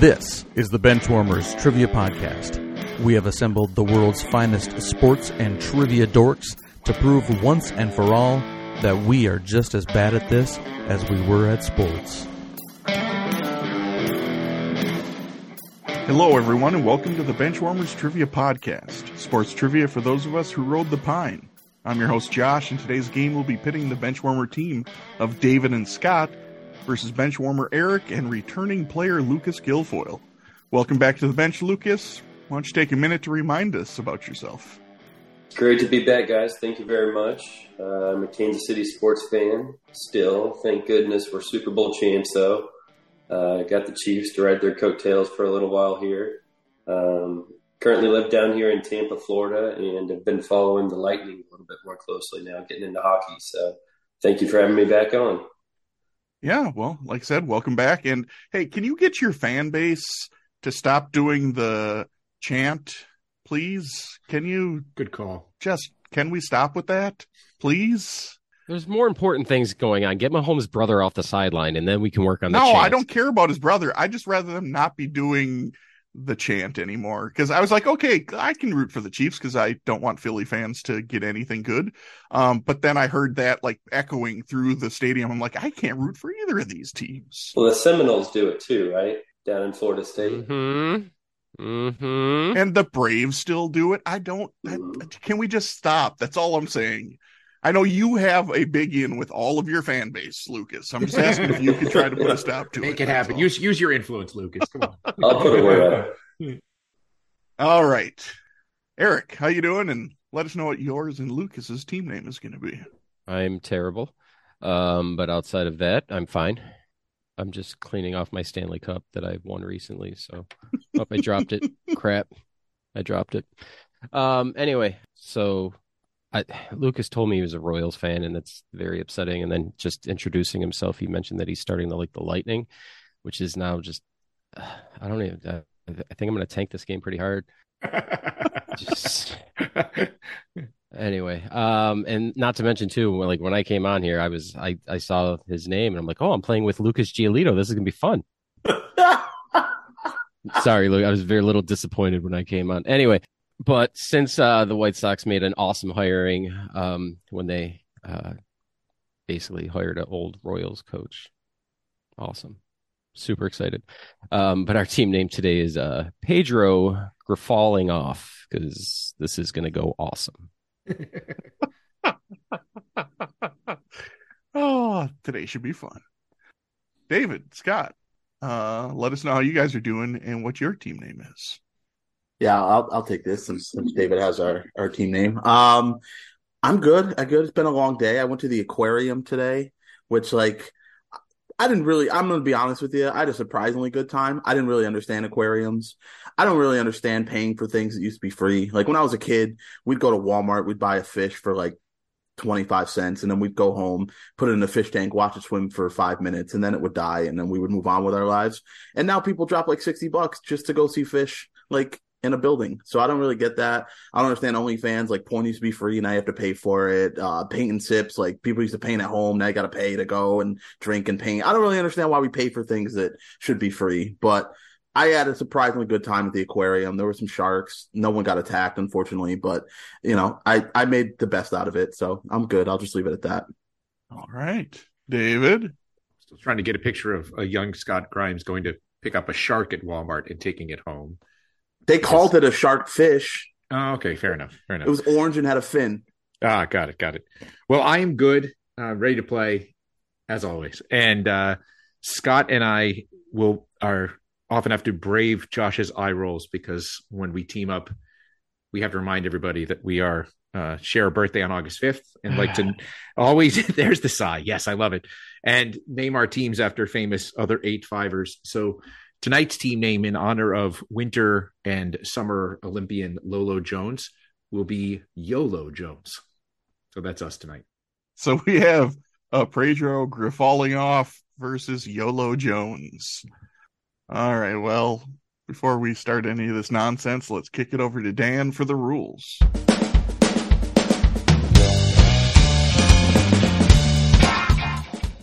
This is the Benchwarmers Trivia Podcast. We have assembled the world's finest sports and trivia dorks to prove once and for all that we are just as bad at this as we were at sports. Hello, everyone, and welcome to the Benchwarmers Trivia Podcast, sports trivia for those of us who rode the pine. I'm your host, Josh, and today's game will be pitting the Benchwarmer team of David and Scott versus Benchwarmer Eric and returning player Lucas Guilfoil. Welcome back to the bench, Lucas. Why don't you take a minute to remind us about yourself? Great to be back, guys. Thank you very much. Uh, I'm a Kansas City sports fan still. Thank goodness we're Super Bowl champs, though. Uh, got the Chiefs to ride their coattails for a little while here. Um, currently live down here in Tampa, Florida, and have been following the Lightning a little bit more closely now, getting into hockey. So thank you for having me back on. Yeah, well, like I said, welcome back. And hey, can you get your fan base to stop doing the chant, please? Can you Good call. just can we stop with that, please? There's more important things going on. Get Mahomes' brother off the sideline, and then we can work on the. No, I don't care about his brother. I just rather them not be doing the chant anymore because I was like, okay, I can root for the Chiefs because I don't want Philly fans to get anything good. Um, but then I heard that like echoing through the stadium. I'm like, I can't root for either of these teams. Well, the Seminoles do it too, right? Down in Florida State. Mm-hmm. Mm-hmm. And the Braves still do it. I don't. That, can we just stop? That's all I'm saying. I know you have a big in with all of your fan base, Lucas. I'm just asking if you could try to put a stop to it. Make it happen. all. Use use your influence, Lucas. Come on. I'll put a word out. All right, Eric, how you doing? And let us know what yours and Lucas's team name is going to be. I'm terrible, um, but outside of that, I'm fine. I'm just cleaning off my Stanley Cup that I've won recently. So, oh, I dropped it. Crap, I dropped it. Um. Anyway, so I, Lucas told me he was a Royals fan, and that's very upsetting. And then just introducing himself, he mentioned that he's starting to like the Lightning, which is now just I don't even. Uh, I think I'm going to tank this game pretty hard. Just anyway, um, and not to mention too, when, like when I came on here, I was I I saw his name and I'm like, oh, I'm playing with Lucas Giolito. This is gonna be fun. Sorry, Luke, I was very little disappointed when I came on. Anyway, but since uh, the White Sox made an awesome hiring um, when they uh, basically hired an old Royals coach, awesome, super excited. Um, but our team name today is uh, Pedro Falling Off because this is going to go awesome. oh, today should be fun. David, Scott, uh, let us know how you guys are doing and what your team name is. Yeah, I'll I'll take this since, since David has our, our team name. Um, I'm good. I good. It's been a long day. I went to the aquarium today, which like I didn't really. I'm gonna be honest with you. I had a surprisingly good time. I didn't really understand aquariums. I don't really understand paying for things that used to be free. Like when I was a kid, we'd go to Walmart, we'd buy a fish for like 25 cents and then we'd go home put it in a fish tank watch it swim for five minutes and then it would die and then we would move on with our lives and now people drop like 60 bucks just to go see fish like in a building so i don't really get that i don't understand onlyfans like porn used to be free and i have to pay for it uh paint and sips like people used to paint at home now you gotta pay to go and drink and paint i don't really understand why we pay for things that should be free but I had a surprisingly good time at the aquarium. There were some sharks. No one got attacked, unfortunately, but you know, I I made the best out of it, so I'm good. I'll just leave it at that. All right, David. Still trying to get a picture of a young Scott Grimes going to pick up a shark at Walmart and taking it home. They called it a shark fish. Oh, okay, fair enough. Fair enough. It was orange and had a fin. Ah, got it, got it. Well, I am good, uh, ready to play as always. And uh, Scott and I will are often have to brave Josh's eye rolls because when we team up, we have to remind everybody that we are uh, share a birthday on August 5th and like to always there's the sigh. Yes, I love it. And name our teams after famous other eight fivers. So tonight's team name in honor of winter and summer Olympian Lolo Jones will be YOLO Jones. So that's us tonight. So we have uh, Pedro off versus YOLO Jones. All right. Well, before we start any of this nonsense, let's kick it over to Dan for the rules.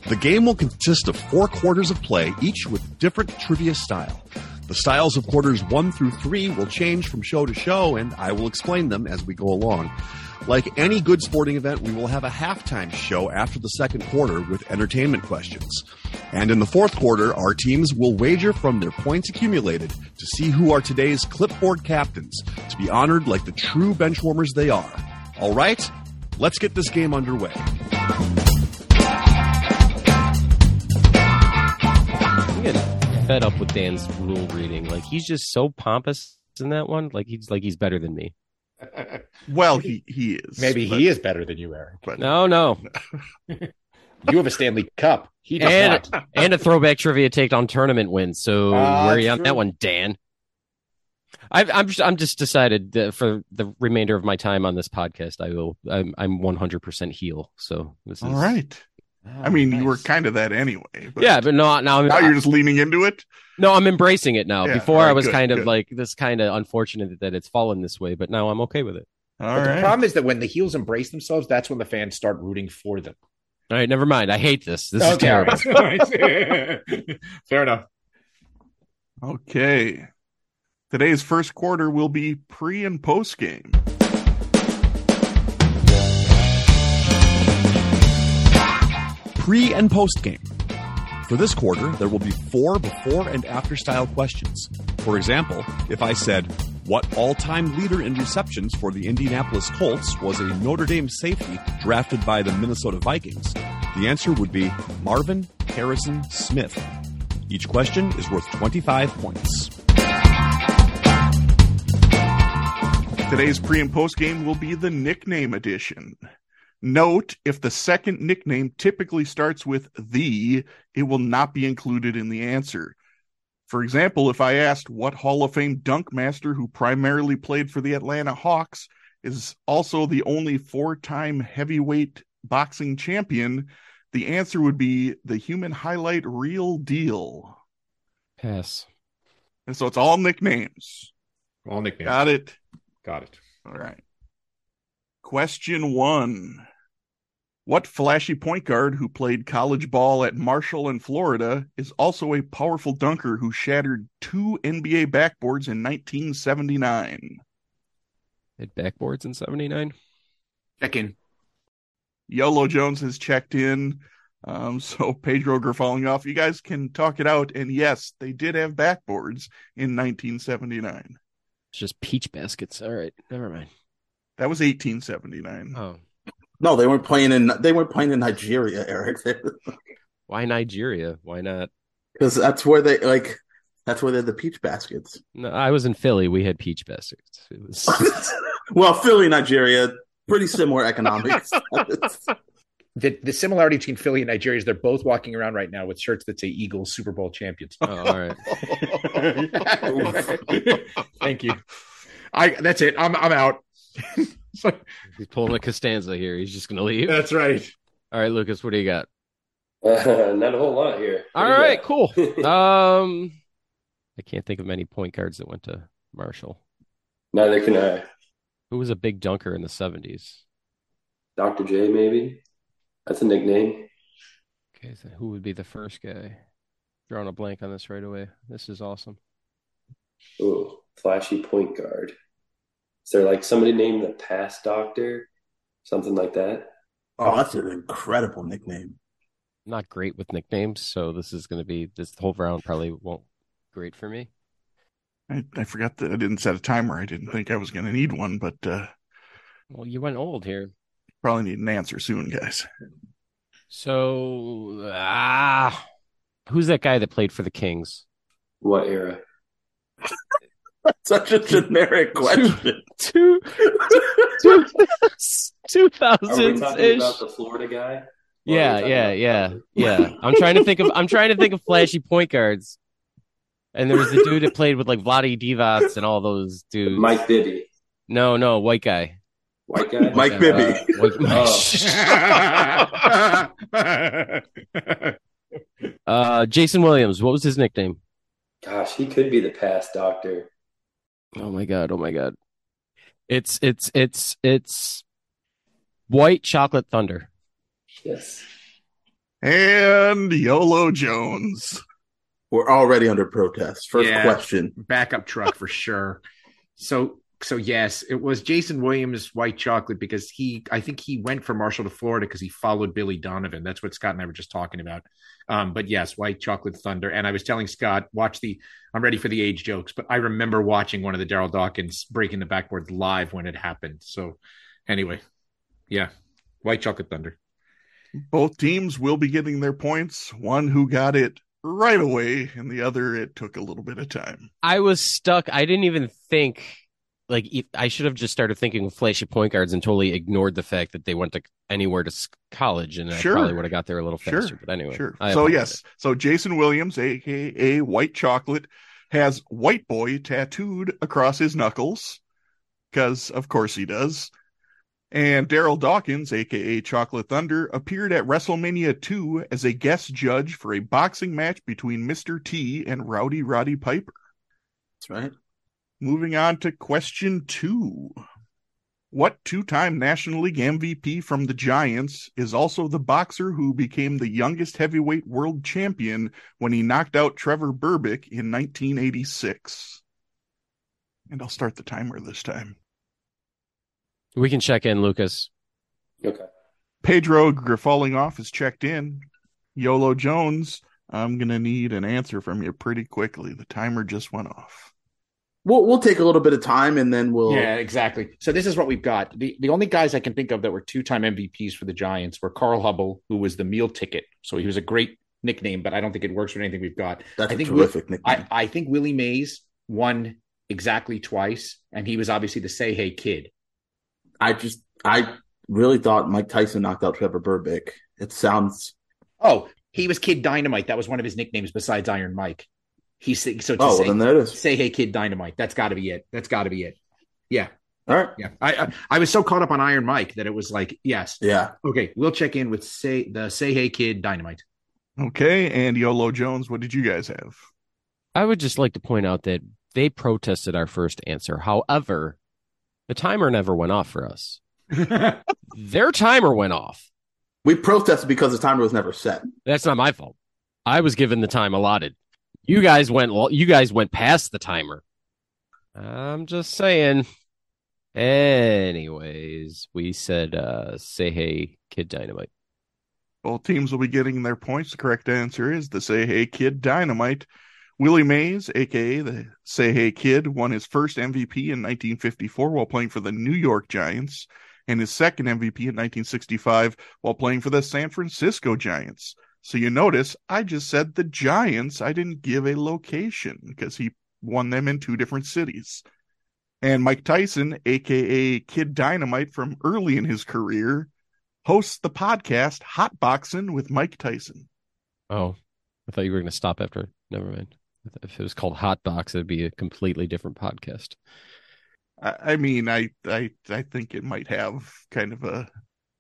The game will consist of four quarters of play, each with different trivia style. The styles of quarters one through three will change from show to show, and I will explain them as we go along. Like any good sporting event, we will have a halftime show after the second quarter with entertainment questions. And in the fourth quarter, our teams will wager from their points accumulated to see who are today's clipboard captains to be honored like the true benchwarmers they are. All right, let's get this game underway. I'm fed up with Dan's rule reading. Like he's just so pompous in that one. Like he's like he's better than me. Well, he he is. Maybe but- he is better than you, Eric. But No, no. You have a Stanley Cup. He does And not. and a throwback trivia take on tournament wins. So Ah, where are you on that one, Dan? I've, I'm just, I'm just decided that for the remainder of my time on this podcast, I will I'm I'm 100 percent heel. So this is all right. I mean, you were kind of that anyway. But Yeah, but no, now I'm now you're just leaning into it. no, I'm embracing it now. Yeah, Before all I was good, kind of good. like this, kind of unfortunate that it's fallen this way, but now I'm okay with it. All But the problem is that when the heels embrace themselves, that's when the fans start rooting for them. All right, never mind. I hate this. This is Okay, all terrible. right. Fair enough. Okay. Today's first quarter will be pre and post game. Pre and post game. For this quarter, there will be four before and after style questions. For example, if I said, What all time leader in receptions for the Indianapolis Colts was a Notre Dame safety drafted by the Minnesota Vikings? The answer would be Marvin Harrison Smith. Each question is worth 25 points. Today's pre and post game will be the nickname edition. Note if the second nickname typically starts with the, it will not be included in the answer. For example, if I asked what Hall of Fame dunk master who primarily played for the Atlanta Hawks is also the only four time heavyweight boxing champion, the answer would be the human highlight real deal. Pass. And so it's all nicknames. All nicknames. Got it. Got it. All right. Question one. What flashy point guard who played college ball at Marshall in Florida is also a powerful dunker who shattered two NBA backboards in 1979? Hit backboards in '79. Check in. Yolo Jones has checked in. Um, so Pedro falling off. You guys can talk it out. And yes, they did have backboards in 1979. It's just peach baskets. All right, never mind. That was 1879. Oh, No, they weren't playing in they weren't playing in Nigeria, Eric. why Nigeria? Why not? Because that's where they like that's where they're the peach baskets. No, I was in Philly. We had peach baskets. It was well, Philly, Nigeria, pretty similar economics. The, the similarity between Philly and Nigeria is they're both walking around right now with shirts that say Eagles Super Bowl champions. oh, all right. Thank you. I that's it. I'm I'm out. So- He's pulling a Costanza here. He's just gonna leave. that's right. All right, Lucas. What do you got? Uh, not a whole lot here. What All do you right, got? cool. Um, I can't think of many point guards that went to Marshall. Neither can I. Who was a big dunker in the '70s? Dr. J, maybe? That's a nickname. Okay, so who would be the first guy? Drawing a blank on this right away. This is awesome. Ooh, flashy point guard. Is there like somebody named the Pass Doctor? Something like that? oh, that's an incredible nickname. Not great with nicknames, so this is going to be this whole round probably won't great for me. I, I forgot that I didn't set a timer. I didn't think I was going to need one, but uh, Well, you went old here. probably need an answer soon, guys. So ah, who's that guy that played for the Kings? What era? Such a generic question. Two, two, two Are we talking ish. about the Florida guy? Or are Yeah, yeah, about- yeah, yeah. I'm trying to think of I'm trying to think of flashy point guards. And there was the dude that played with like Vlade Divac and all those dudes. Mike Bibby. No, no, white guy. White guy? Mike Uh, Bibby. Oh. uh, Jason Williams. What was his nickname? Gosh, he could be the pass Doctor. Oh my god! Oh my god! It's it's it's it's White Chocolate Thunder. Yes. And YOLO Jones. We're already under protest. First Yeah. question. backup truck for sure. So so yes, it was Jason Williams white chocolate because he I think he went from Marshall to Florida because he followed Billy Donovan. That's what Scott and I were just talking about. Um, but yes, white chocolate thunder. And I was telling Scott, watch the I'm ready for the age jokes, but I remember watching one of the Daryl Dawkins breaking the backboard live when it happened. So anyway, yeah, white chocolate thunder. Both teams will be getting their points. One who got it right away, and the other it took a little bit of time. I was stuck. I didn't even think like I should have just started thinking of flashy point guards and totally ignored the fact that they went to anywhere to college, and Sure. I probably would have got there a little Sure. faster. But anyway, Sure. So apologize. yes, so Jason Williams, aka White Chocolate, has White Boy tattooed across his knuckles, because of course he does. And Daryl Dawkins, aka Chocolate Thunder, appeared at WrestleMania 2 as a guest judge for a boxing match between Mr. T and Rowdy Roddy Piper. That's right. Moving on to question two. What two time National League MVP from the Giants is also the boxer who became the youngest heavyweight world champion when he knocked out Trevor Berbick in 1986? And I'll start the timer this time. we can check in, Lucas. Okay. Pedro Grifalling off is checked in. YOLO Jones, I'm going to need an answer from you pretty quickly. The timer just went off. We'll we'll take a little bit of time and then we'll. Yeah, exactly. So this is what we've got. The the only guys I can think of that were two time MVPs for the Giants were Carl Hubbell, who was the meal ticket. So he was a great nickname, but I don't think it works with anything we've got. That's I think terrific I, nickname. I think Willie Mays won exactly twice, and he was obviously the say hey kid. I just I really thought Mike Tyson knocked out Trevor Berbick. It sounds Oh, he was Kid Dynamite. That was one of his nicknames besides Iron Mike. He's saying so to oh well, say, then there it is. say hey kid Dynamite. That's got to be it. That's got to be it. Yeah, All right. yeah. I, I I was so caught up on Iron Mike that it was like yes. Yeah. Okay, we'll check in with say the say hey kid Dynamite. Okay. And YOLO Jones, what did you guys have? I would just like to point out that they protested our first answer. However, the timer never went off for us. Their timer went off. We protested because the timer was never set. That's not my fault. I was given the time allotted. You guys went you guys went past the timer. I'm just saying. Anyways, we said uh say hey kid dynamite. Both teams will be getting their points. The correct answer is the Say Hey Kid Dynamite. Willie Mays, aka the Say Hey Kid, won his first MVP in 1954 while playing for the New York Giants, and his second MVP in 1965 while playing for the San Francisco Giants. So you notice I just said the Giants. I didn't give a location because he won them in two different cities. And Mike Tyson, aka Kid Dynamite from early in his career, hosts the podcast Hot Boxing with Mike Tyson. Oh, I thought you were going to stop after. Never mind. If it was called Hot Box, it'd be a completely different podcast. I, I mean, I, I I think it might have kind of a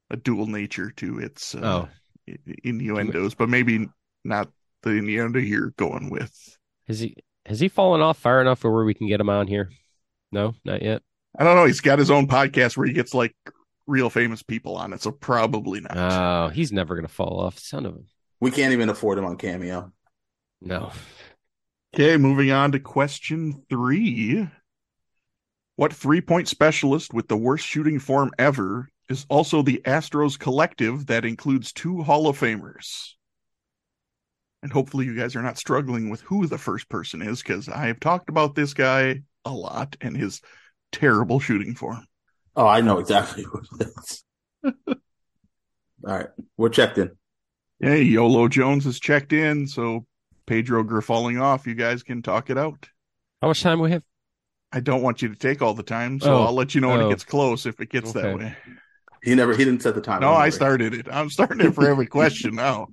a dual nature to its uh, Oh. I- innuendos, but maybe not the innuendo you're going with. Has he has he fallen off far enough for where we can get him on here? No, not yet. I don't know. He's got his own podcast where he gets like real famous people on it, so probably not. Oh, he's never going to fall off. Son of a We can't even afford him on Cameo. no. Okay, moving on to question three. What three point specialist with the worst shooting form ever is also the Astros collective that includes two Hall of Famers? And hopefully, you guys are not struggling with who the first person is because I have talked about this guy a lot and his terrible shooting form. Oh, I know exactly who it is. All right. We're checked in. Hey, YOLO Jones is checked in, so Pedro falling off. You guys can talk it out. How much time we have? I don't want you to take all the time, so Oh, I'll let you know when oh. it gets close if it gets that way. He never he didn't set the time. No, I started it. I'm starting it for every question now.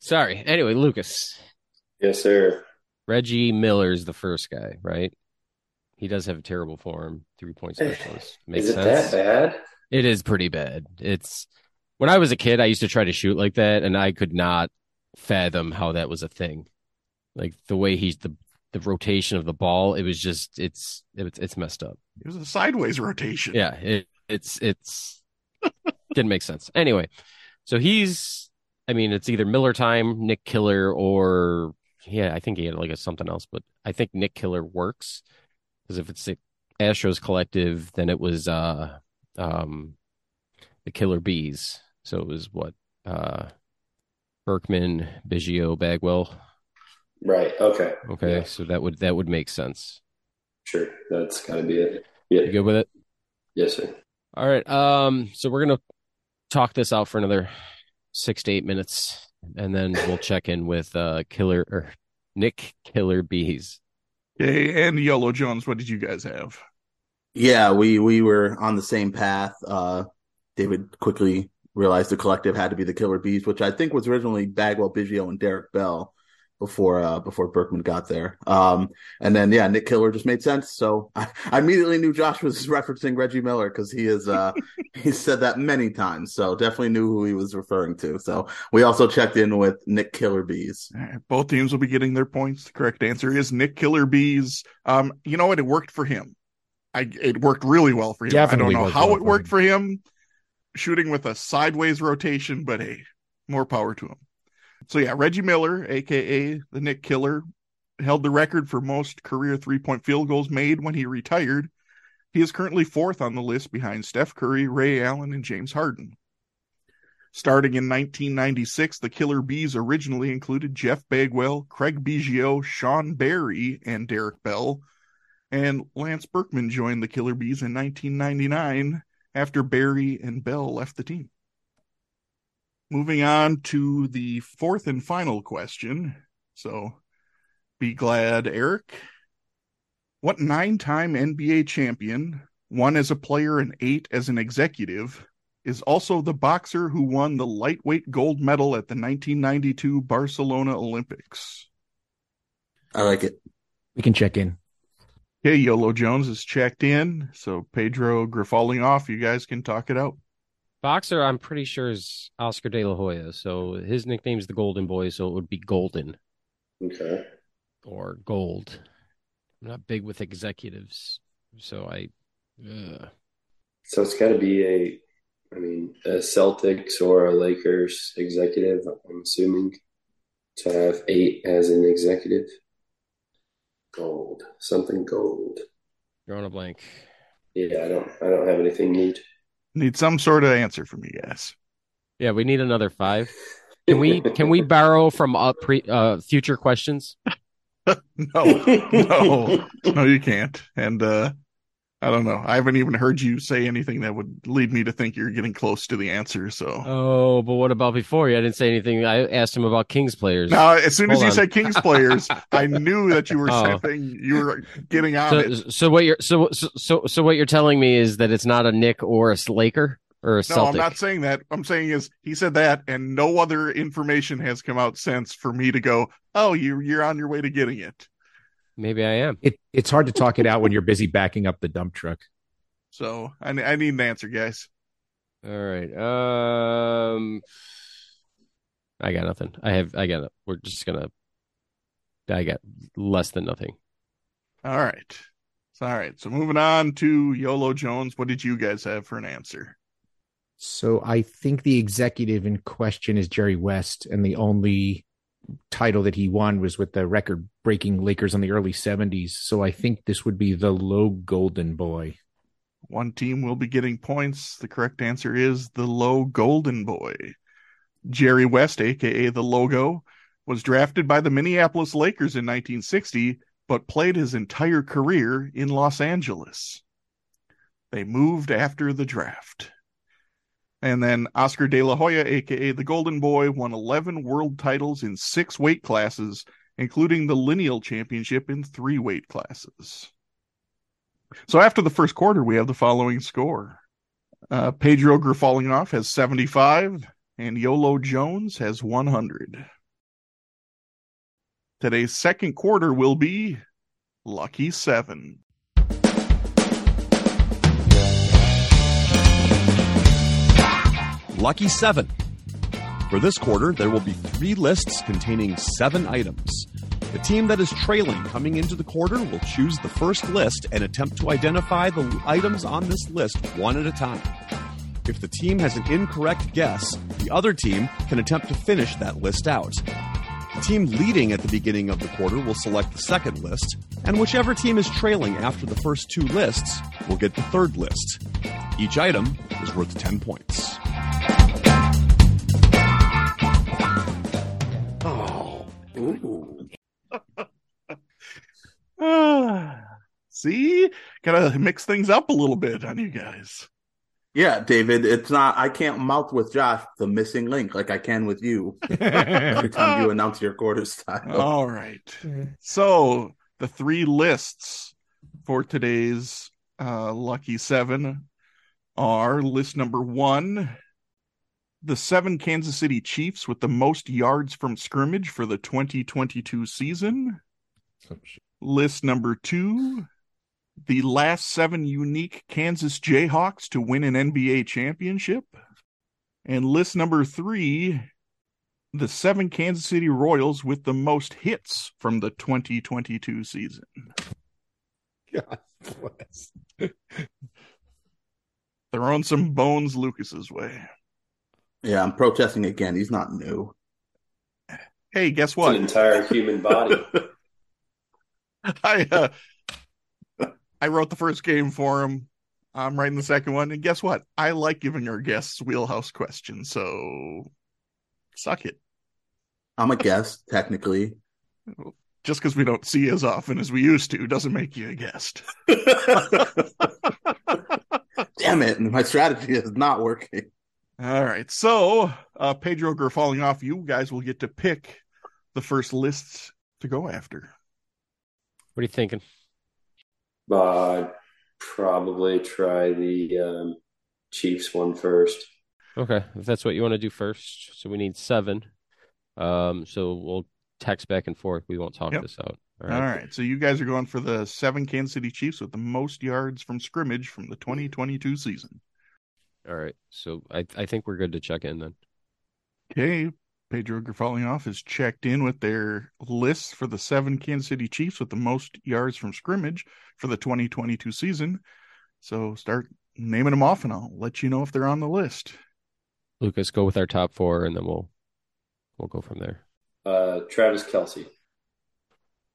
Sorry. Anyway, Lucas. Yes, sir. Reggie Miller's the first guy, right? He does have a terrible form, three point eh, specialist. Makes Is it sense. that bad? It is pretty bad. It's when I was a kid, I used to try to shoot like that, and I could not fathom how that was a thing. Like the way he's the the rotation of the ball, it was just it's it's it's messed up. It was a sideways rotation. Yeah, it, it's it's didn't make sense. Anyway, so he's I mean, it's either Miller time, Knick Killer, or yeah, I think he had like a something else, but I think Knick Killer works because if it's the Astros collective, then it was uh um the Killer Bees. So it was what uh Berkman, Biggio, Bagwell. Right. Okay. Okay, Yeah, so that would that would make sense. sure. That's got to be it. Yeah. You good with it? Yes, sir. All right. Um, so we're gonna talk this out for another six to eight minutes, and then we'll check in with uh Killer or Knick Killer Bees. Okay, and Yellow Jones, what did you guys have? Yeah, we we were on the same path. Uh, David quickly realized the collective had to be the Killer Bees, which I think was originally Bagwell, Biggio, and Derek Bell before uh, before Berkman got there. Um, and then yeah, Knick Killer just made sense. So I, I immediately knew Josh was referencing Reggie Miller because he is uh, he said that many times. So definitely knew who he was referring to. So we also checked in with Knick Killer Bees. All right, Both teams will be getting their points. The correct answer is Knick Killer Bees. Um, you know what? It worked for him. I it worked really well for him. Definitely I don't know how well it for worked him. for him, shooting with a sideways rotation, but hey, more power to him. So yeah, Reggie Miller, aka the Knick Killer, held the record for most career three-point field goals made when he retired. He is currently fourth on the list behind Steph Curry, Ray Allen, and James Harden. Starting in 1996, the Killer Bees originally included Jeff Bagwell, Craig Biggio, Sean Berry, and Derek Bell. And Lance Berkman joined the Killer Bees in 1999 after Berry and Bell left the team. Moving on to the fourth and final question. So be glad, Eric. What nine time NBA champion, one as a player and eight as an executive, is also the boxer who won the lightweight gold medal at the 1992 Barcelona Olympics? I like it. We can check in. Okay, Yolo Jones is checked in. So Pedro Grifalling off. You guys can talk it out. Boxer, I'm pretty sure is Oscar De La Hoya, so his nickname's the Golden Boy, so it would be Golden Okay. or Gold. I'm not big with executives, so I. Uh, So it's got to be a, I mean, a Celtics or a Lakers executive. I'm assuming to have eight as an executive. Gold, something gold. drawing a blank. Yeah, I don't, I don't have anything neat. Need some sort of answer from you guys. Yeah, we need another five. Can we can we borrow from uh, pre, uh, future questions? No, no, no, you can't. And uh I don't know. I haven't even heard you say anything that would lead me to think you're getting close to the answer. So Oh, but what about before? I didn't say anything. I asked him about Kings players. now, as soon as Hold you on. said Kings players, I knew that you were Oh. saying you were getting on So, it. so what you're so so so so what you're telling me is that it's not a Knick or a Laker or a No, Celtic. I'm not saying that. I'm saying is he said that, and no other information has come out since for me to go. Oh, you you're on your way to getting it. Maybe I am. It it's hard to talk it out when you're busy backing up the dump truck. So I I need an answer, guys. All right. Um, I got nothing. I have. I got. We're just gonna. I got less than nothing. All right. All right. So moving on to YOLO Jones. What did you guys have for an answer? So I think the executive in question is Jerry West, and the only title that he won was with the record-breaking Lakers in the early '70s. So I think this would be the Logo Golden Boy. One team will be getting points. The correct answer is the logo golden boy. Jerry West, aka the logo, was drafted by the Minneapolis Lakers in 1960, but played his entire career in Los Angeles. They moved after the draft. And then Oscar De La Hoya, aka the Golden Boy, won 11 world titles in six weight classes, including the lineal championship in three weight classes. So after the first quarter, we have the following score. Uh, Pedro Grifalinoff has 75, and Yolo Jones has 100. Today's second quarter will be Lucky Seven. Lucky 7. For this quarter, there will be three lists containing seven items. The team that is trailing coming into the quarter will choose the first list and attempt to identify the items on this list one at a time. If the team has an incorrect guess, the other team can attempt to finish that list out. The team leading at the beginning of the quarter will select the second list, and whichever team is trailing after the first two lists will get the third list. Each item is worth 10 points. Ooh. See, gotta mix things up a little bit on you guys. Yeah, David, it's not. I can't mouth with Josh the missing link like I can with you every time you announce your quarter style. All right. So the three lists for today's uh, lucky seven are list number one, the seven Kansas City Chiefs with the most yards from scrimmage for the 2022 season. List number two, the last seven unique Kansas Jayhawks to win an NBA championship. And list number three, the seven Kansas City Royals with the most hits from the 2022 season. God bless. Throwing some bones Lucas's way. Yeah, I'm protesting again. He's not new. Hey, guess It's what? an entire human body. I uh, I wrote the first game for him. I'm writing the second one, and guess what? I like giving our guests wheelhouse questions, so suck it. I'm a guest, technically. Just because we don't see as often as we used to doesn't make you a guest. Damn it. My strategy is not working. All right, so uh, Pedro Gr falling off. You guys will get to pick the first lists to go after. What are you thinking? Uh, probably try the um, Chiefs one first. Okay, if that's what you want to do first. So we need seven. Um, so we'll text back and forth. We won't talk Yep. this out. All right. All right. so you guys are going for the seven Kansas City Chiefs with the most yards from scrimmage from the 2022 season. All right. So I I think we're good to check in then. Okay, Pedro Grafalioff is checked in with their lists for the seven Kansas City Chiefs with the most yards from scrimmage for the 2022 season. So start naming them off, and I'll let you know if they're on the list. Lucas, go with our top four, and then we'll we'll go from there. Uh, Travis Kelce.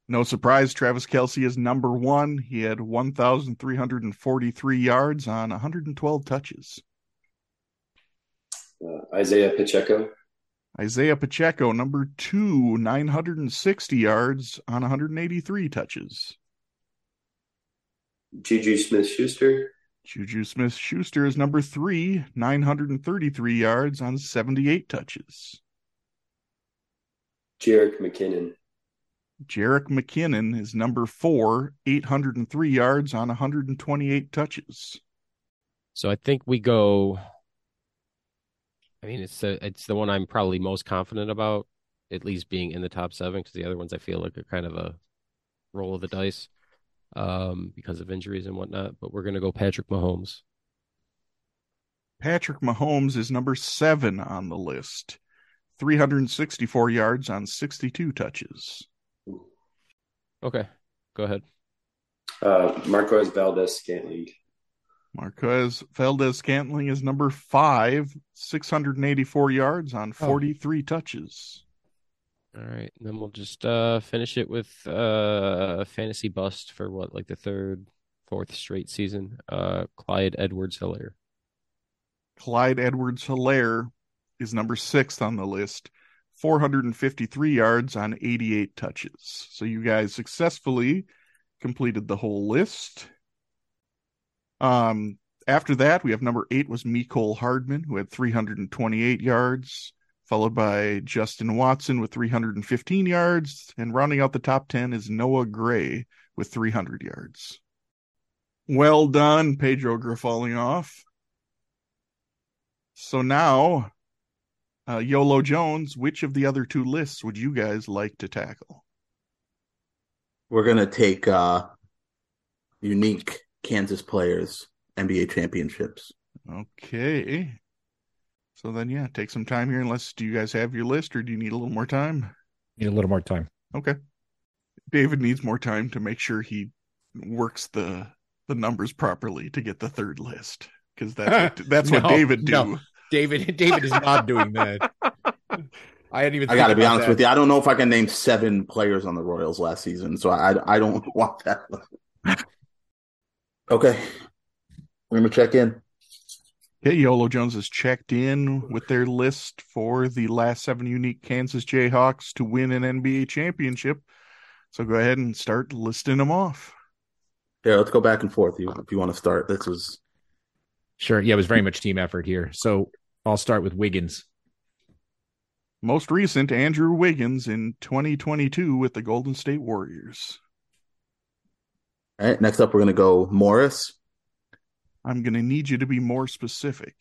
No surprise, Travis Kelce is number one. He had 1,343 yards on 112 touches. Uh, Isaiah Pacheco. Isaiah Pacheco, number two, 960 yards on 183 touches. Juju Smith Schuster. Juju Smith Schuster is number three, 933 yards on 78 touches. Jerick McKinnon. Jerick McKinnon is number four, 803 yards on 128 touches. So I think we go. I mean, it's the it's the one I'm probably most confident about, at least being in the top seven, because the other ones I feel like are kind of a roll of the dice, um, because of injuries and whatnot. But we're gonna go Patrick Mahomes. Patrick Mahomes is number seven on the list, 364 yards on 62 touches. Okay, go ahead. Uh, Marquez Valdes Scantling. Marquez Valdes Scantling is number five, 684 yards on 43 touches. All right, and then we'll just uh finish it with uh a fantasy bust for what, like the third, fourth straight season. Uh, Clyde Edwards Helaire. Clyde Edwards Helaire is number six on the list, 453 yards on 88 touches. So you guys successfully completed the whole list. Um, after that, we have number eight was Mecole Hardman, who had 328 yards, followed by Justin Watson with 315 yards, and rounding out the top 10 is Noah Gray with 300 yards. Well done, Pedro Grafalioff. So now, uh, YOLO Jones, which of the other two lists would you guys like to tackle? We're gonna take uh unique Kansas players NBA championships. Okay. So then, yeah, take some time here. Unless, do you guys have your list or do you need a little more time? Need a little more time. Okay. David needs more time to make sure he works the the numbers properly to get the third list because that's what, that's what David do. no. David David is not doing that. I hadn't even. I got to be honest with you. I don't know if I can name seven players on the Royals last season, so I I don't want that. Okay, we're gonna check in. Okay, Yolo Jones has checked in with their list for the last seven unique Kansas Jayhawks to win an NBA championship. So go ahead and start listing them off. Yeah, let's go back and forth. You, if you want to start, this was sure. Yeah, it was very much team effort here. So I'll start with Wiggins. Most recent, Andrew Wiggins in 2022 with the Golden State Warriors. All right. Next up, we're going to go Morris. I'm going to need you to be more specific.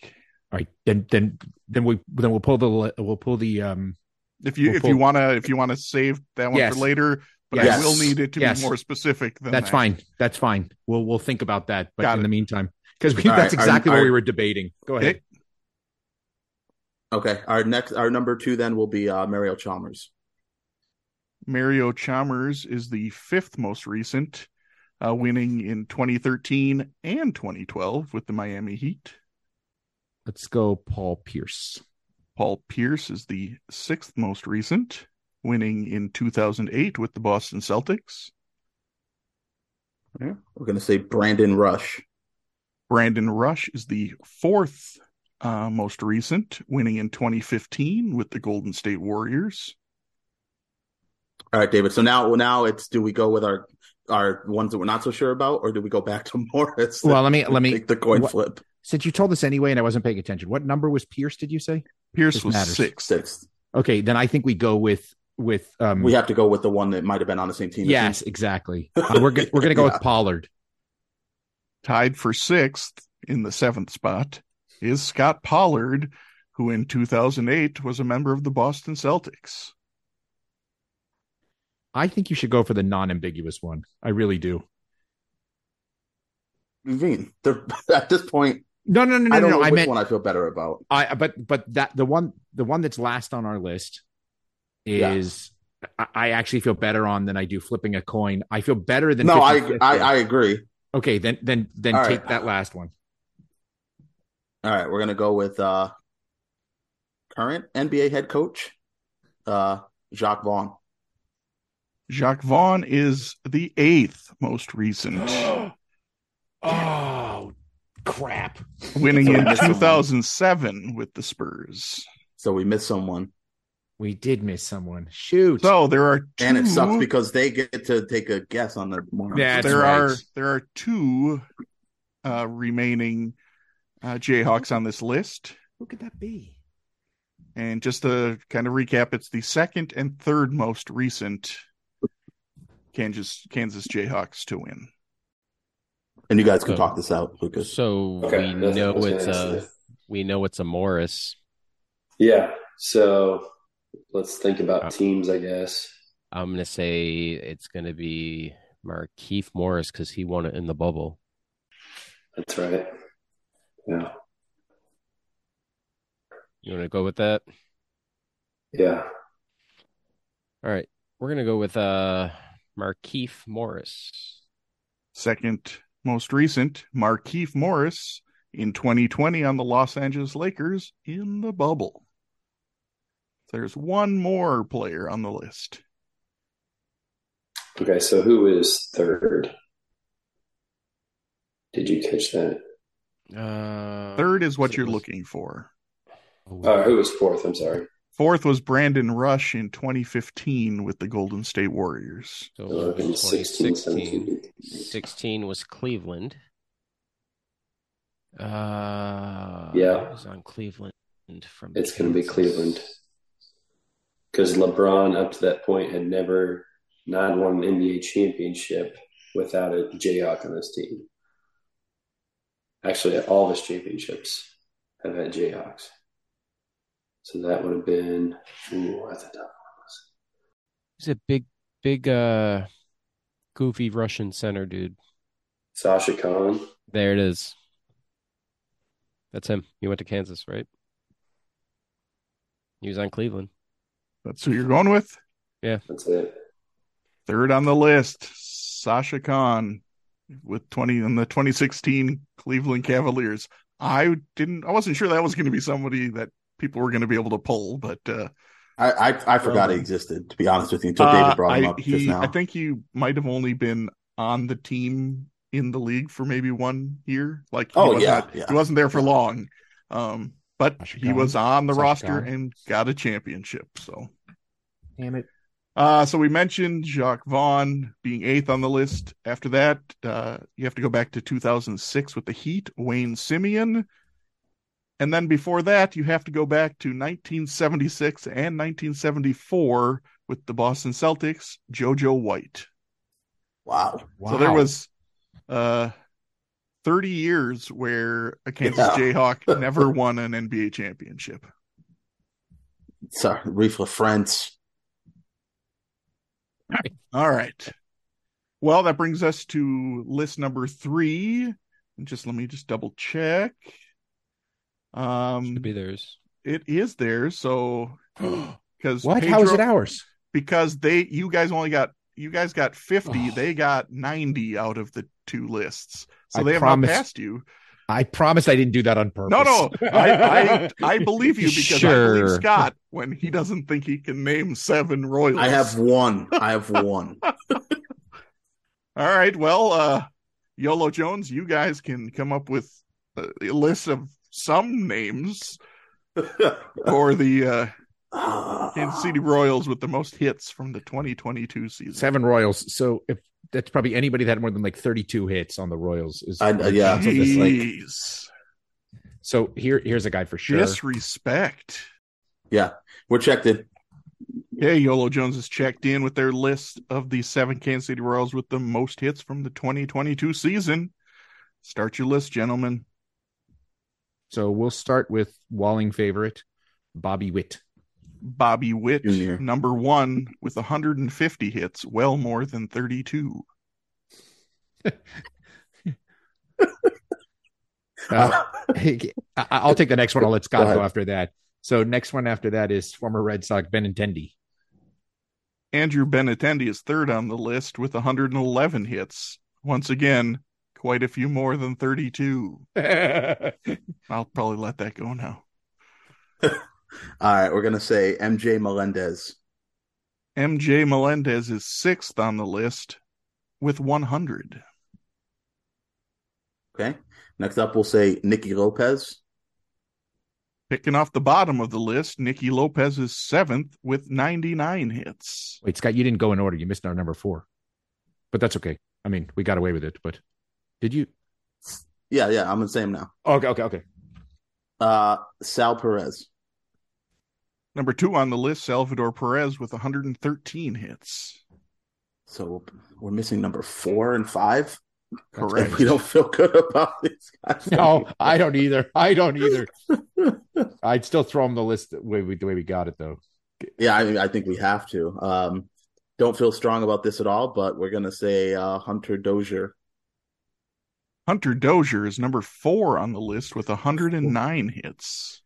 All right, then then then we then we'll pull the we'll pull the um. If you We'll if pull- you want to if you want to save that one Yes. for later, but Yes. I will need it to Yes. be more specific than That's that. fine. That's fine. We'll we'll think about that. But Got in it. the meantime, because that's right, exactly our- what we were debating. Go ahead. Okay. Okay. Our next, our number two then will be uh, Mario Chalmers. Mario Chalmers is the fifth most recent, uh, winning in 2013 and 2012 with the Miami Heat. Let's go, Paul Pierce. Paul Pierce is the sixth most recent, winning in 2008 with the Boston Celtics. Yeah. We're going to say Brandon Rush. Brandon Rush is the fourth uh, most recent, winning in 2015 with the Golden State Warriors. All right, David. So now, now it's do we go with our our ones that we're not so sure about, or do we go back to Morris? Well, let me let me take the coin what- flip. since you told us anyway, and I wasn't paying attention. What number was Pierce? Did you say? Pierce This was matters. sixth. Sixth. Okay, then I think we go with with um. We have to go with the one that might have been on the same team. yes, him. exactly. Uh, we're go- we're gonna go Yeah. with Pollard. Tied for sixth in the seventh spot is Scott Pollard, who in 2008 was a member of the Boston Celtics. I think you should go for the non-ambiguous one. I really do. They're- at this point, No, no, no, no, I don't no. know I which meant one I feel better about. I but but that the one the one that's last on our list Yeah. is I, I actually feel better on than I do flipping a coin. I feel better than No, I, I I agree. okay then then then All take right. that last one. All right, we're gonna go with uh current NBA head coach, uh Jacques Vaughn. Jacques Vaughn is the eighth most recent, oh crap! winning So in missed someone. 2007 with the Spurs. So we missed someone, We did miss someone. Shoot. So there are two, and it sucks because they get to take a guess on the more. Yeah, That's there right. are there are two uh, remaining uh, Jayhawks on this list. Who could that be? And just to kind of recap, it's the second and third most recent Kansas Kansas Jayhawks to win. and you guys can So- talk this out, Lucas. So Okay, we that's- know I it's a we know it's a Morris. Yeah. So let's think about Uh, teams, I guess. I'm gonna say it's gonna be Markieff Morris because he won it in the bubble. That's right. Yeah. You want to go with that? Yeah. All right, we're gonna go with uh Markieff Morris. Second most recent, Markieff Morris in 2020 on the Los Angeles Lakers in the bubble. There's one more player on the list. Okay. So who is third? Did you catch that? Uh, Third is what it you're was- looking for. Uh, who was fourth? I'm sorry. Fourth was Brandon Rush in 2015 with the Golden State Warriors. So So it would have been 16, 2016. 17. 16 was Cleveland. Uh, Yeah. who's on Cleveland from It's going to be Cleveland. Because LeBron, up to that point, had never not won an NBA championship without a Jayhawk on his team. Actually, all of his championships have had Jayhawks. So that would have been, ooh, that's a tough one. He's a big, big, uh, goofy Russian center dude. Sasha Kaun. There it is. That's him. He went to Kansas, right? He was on Cleveland. That's who you're going with? Yeah, that's it. Third on the list, Sasha Kaun with 20 in the 2016 Cleveland Cavaliers. I didn't I wasn't sure that was going to be somebody that people were going to be able to pull, but uh I I, I forgot he existed. To be honest with you, until Uh, David brought him I, up he, just now. I think he might have only been on the team in the league for maybe one year. Like, he Oh, was yeah, not- yeah. he wasn't there for long. Um, but he was on the Sasha roster Kaun. and got a championship. So, Damn it. uh, so we mentioned Jacques Vaughn being eighth on the list. After that, uh, you have to go back to 2006 with the Heat, Wayne Simien. And then before that, you have to go back to 1976 and 1974 with the Boston Celtics, JoJo White. wow. So there was uh 30 years where a Kansas Yeah. Jayhawk never won an NBA championship. Sorry, Raef LaFrentz. All right. Well, that brings us to list number three. And Just let me just double check. Um, Should be theirs. it is there. So because What? How is it ours? Because they, you guys only got, you guys got 50. They got 90 out of the two lists. So I they have not passed you. I promised I didn't do that on purpose. No, no, I, I, I believe you because I believe Scott when he doesn't think he can name seven Royals. I have one. I have one. All right. Well, uh, YOLO Jones, you guys can come up with a, a list of some names for the uh, Kansas City Royals with the most hits from the 2022 season. Seven Royals. So if that's probably anybody that had more than like 32 hits on the Royals is I- yeah. so this, like- So here here's a guy for sure. Disrespect. yeah, we're checked in. Yeah, YOLO Jones is checked in with their list of the seven Kansas City Royals with the most hits from the 2022 season. Start your list, gentlemen. So we'll start with Walling favorite, Bobby Witt. Bobby Witt, Junior. number one with 150 hits, well more than 32. Uh, I- I'll take the next one. I'll let Scott Go go, after that. So next one after that is former Red Sox Benintendi. Andrew Benintendi is third on the list with 111 hits. Once again, quite a few more than 32. I'll probably let that go now. All right, we're gonna say MJ Melendez. MJ Melendez is sixth on the list with 100. Okay. Next up, we'll say Nicky Lopez. Picking off the bottom of the list, Nicky Lopez is seventh with 99 hits. Wait, Scott, you didn't go in order. You missed our number four, but that's okay. I mean, we got away with it. But did you? Yeah, yeah, I'm gonna say him now. Okay, okay, okay. Uh, Sal Perez. Number two on the list, Salvador Perez with 113 hits. So we're missing number four and five. Correct. We don't feel good about these guys. No, I don't either. I don't either. I'd still throw them the list the way we, the way we got it though. Yeah, I, I think we have to. Um, don't feel strong about this at all, but we're gonna say uh, Hunter Dozier. Hunter Dozier is number four on the list with 109 hits.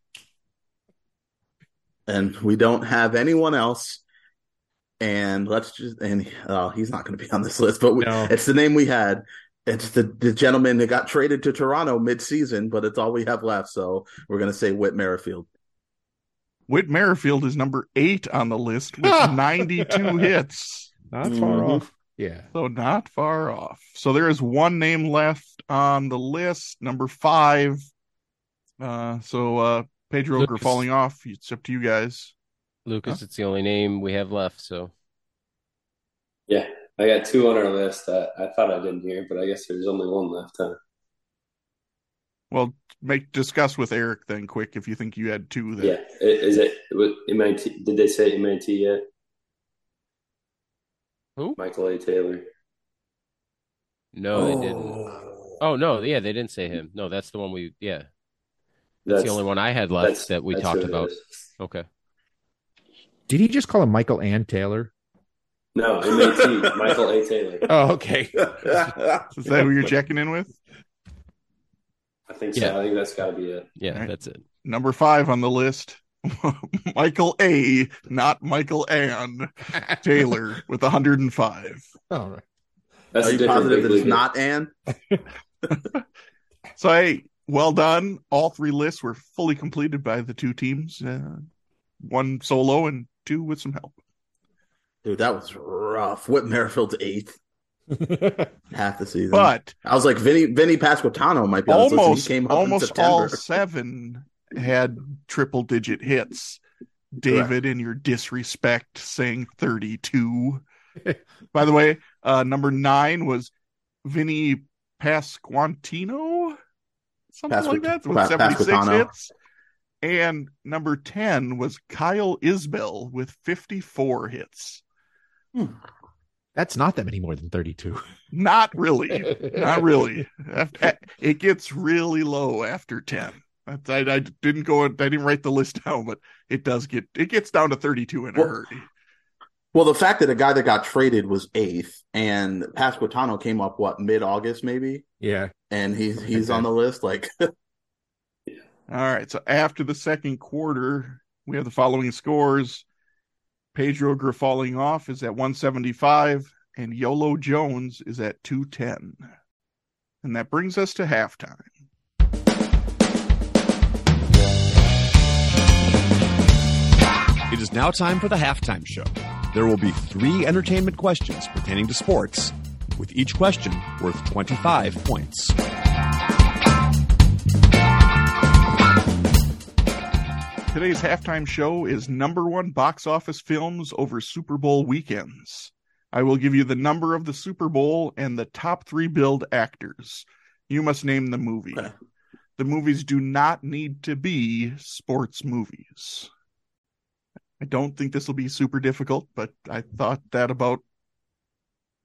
and we don't have anyone else. And let's just and uh, he's not going to be on this list, but we, No. it's the name we had. It's the the gentleman that got traded to Toronto mid-season, but it's all we have left. So we're going to say Whit Merrifield. Whit Merrifield is number eight on the list with 92 hits. Not far off. Yeah. So not far off. So there is one name left on the list, number five. Uh, so uh, Pedro Lucas. falling off. It's up to you guys. Lucas, it's the only name we have left. So Yeah, I got two on our list. I, I thought I didn't hear, but I guess there's only one left, huh? Well, make discuss with Eric then, quick, if you think you had two. That Yeah, is it was MIT? Did they say MIT yet? Who? Michael A. Taylor. no, they didn't. Oh. oh no, yeah, they didn't say him. No, that's the one we. Yeah, that's, the only one I had left that we talked about. is. Okay. Did he just call him Michael and Taylor? No, MIT. Michael A. Taylor. Oh, okay. is that who you're checking in with? I think so. Yeah. I think that's got to be it. Yeah, Right. that's it. Number five on the list, Michael A. Not Michael Ann Taylor with 105. All right. That's Are you positive that it's league. not Ann? So hey, well done. All three lists were fully completed by the two teams. Uh, one solo and two with some help. Dude, that was rough. Whit Merrifield's eighth half the season. But I was like, Vinny Vinny Pasquitano might be on this list. almost He came up in almost September. all seven had triple digit hits. David, in your disrespect, saying 32. By the way, uh, number nine was Vinny Pasquantino, something Pasqu- like that, with Pa- 76 Pasquitano. hits. And number 10 was Kyle Isbell with 54 hits. That's not that many more than 32. Not really. Not really. It gets really low after 10. I, I, I didn't go, I didn't write the list down, but it does get, it gets down to 32 in a Well, hurry. Well, the fact that a guy that got traded was eighth, and Pasquitano came up what mid August maybe, Yeah. and he's he's on the list. Like, All right. So after the second quarter, we have the following scores. Pedro falling off is at 175, and Yolo Jones is at 210. And that brings us to halftime. It is now time for the halftime show. There will be three entertainment questions pertaining to sports, with each question worth 25 points. Today's halftime show is number one box office films over Super Bowl weekends. I will give you the number of the Super Bowl and the top three billed actors. You must name the movie. The movies do not need to be sports movies. I don't think this will be super difficult, but I thought that about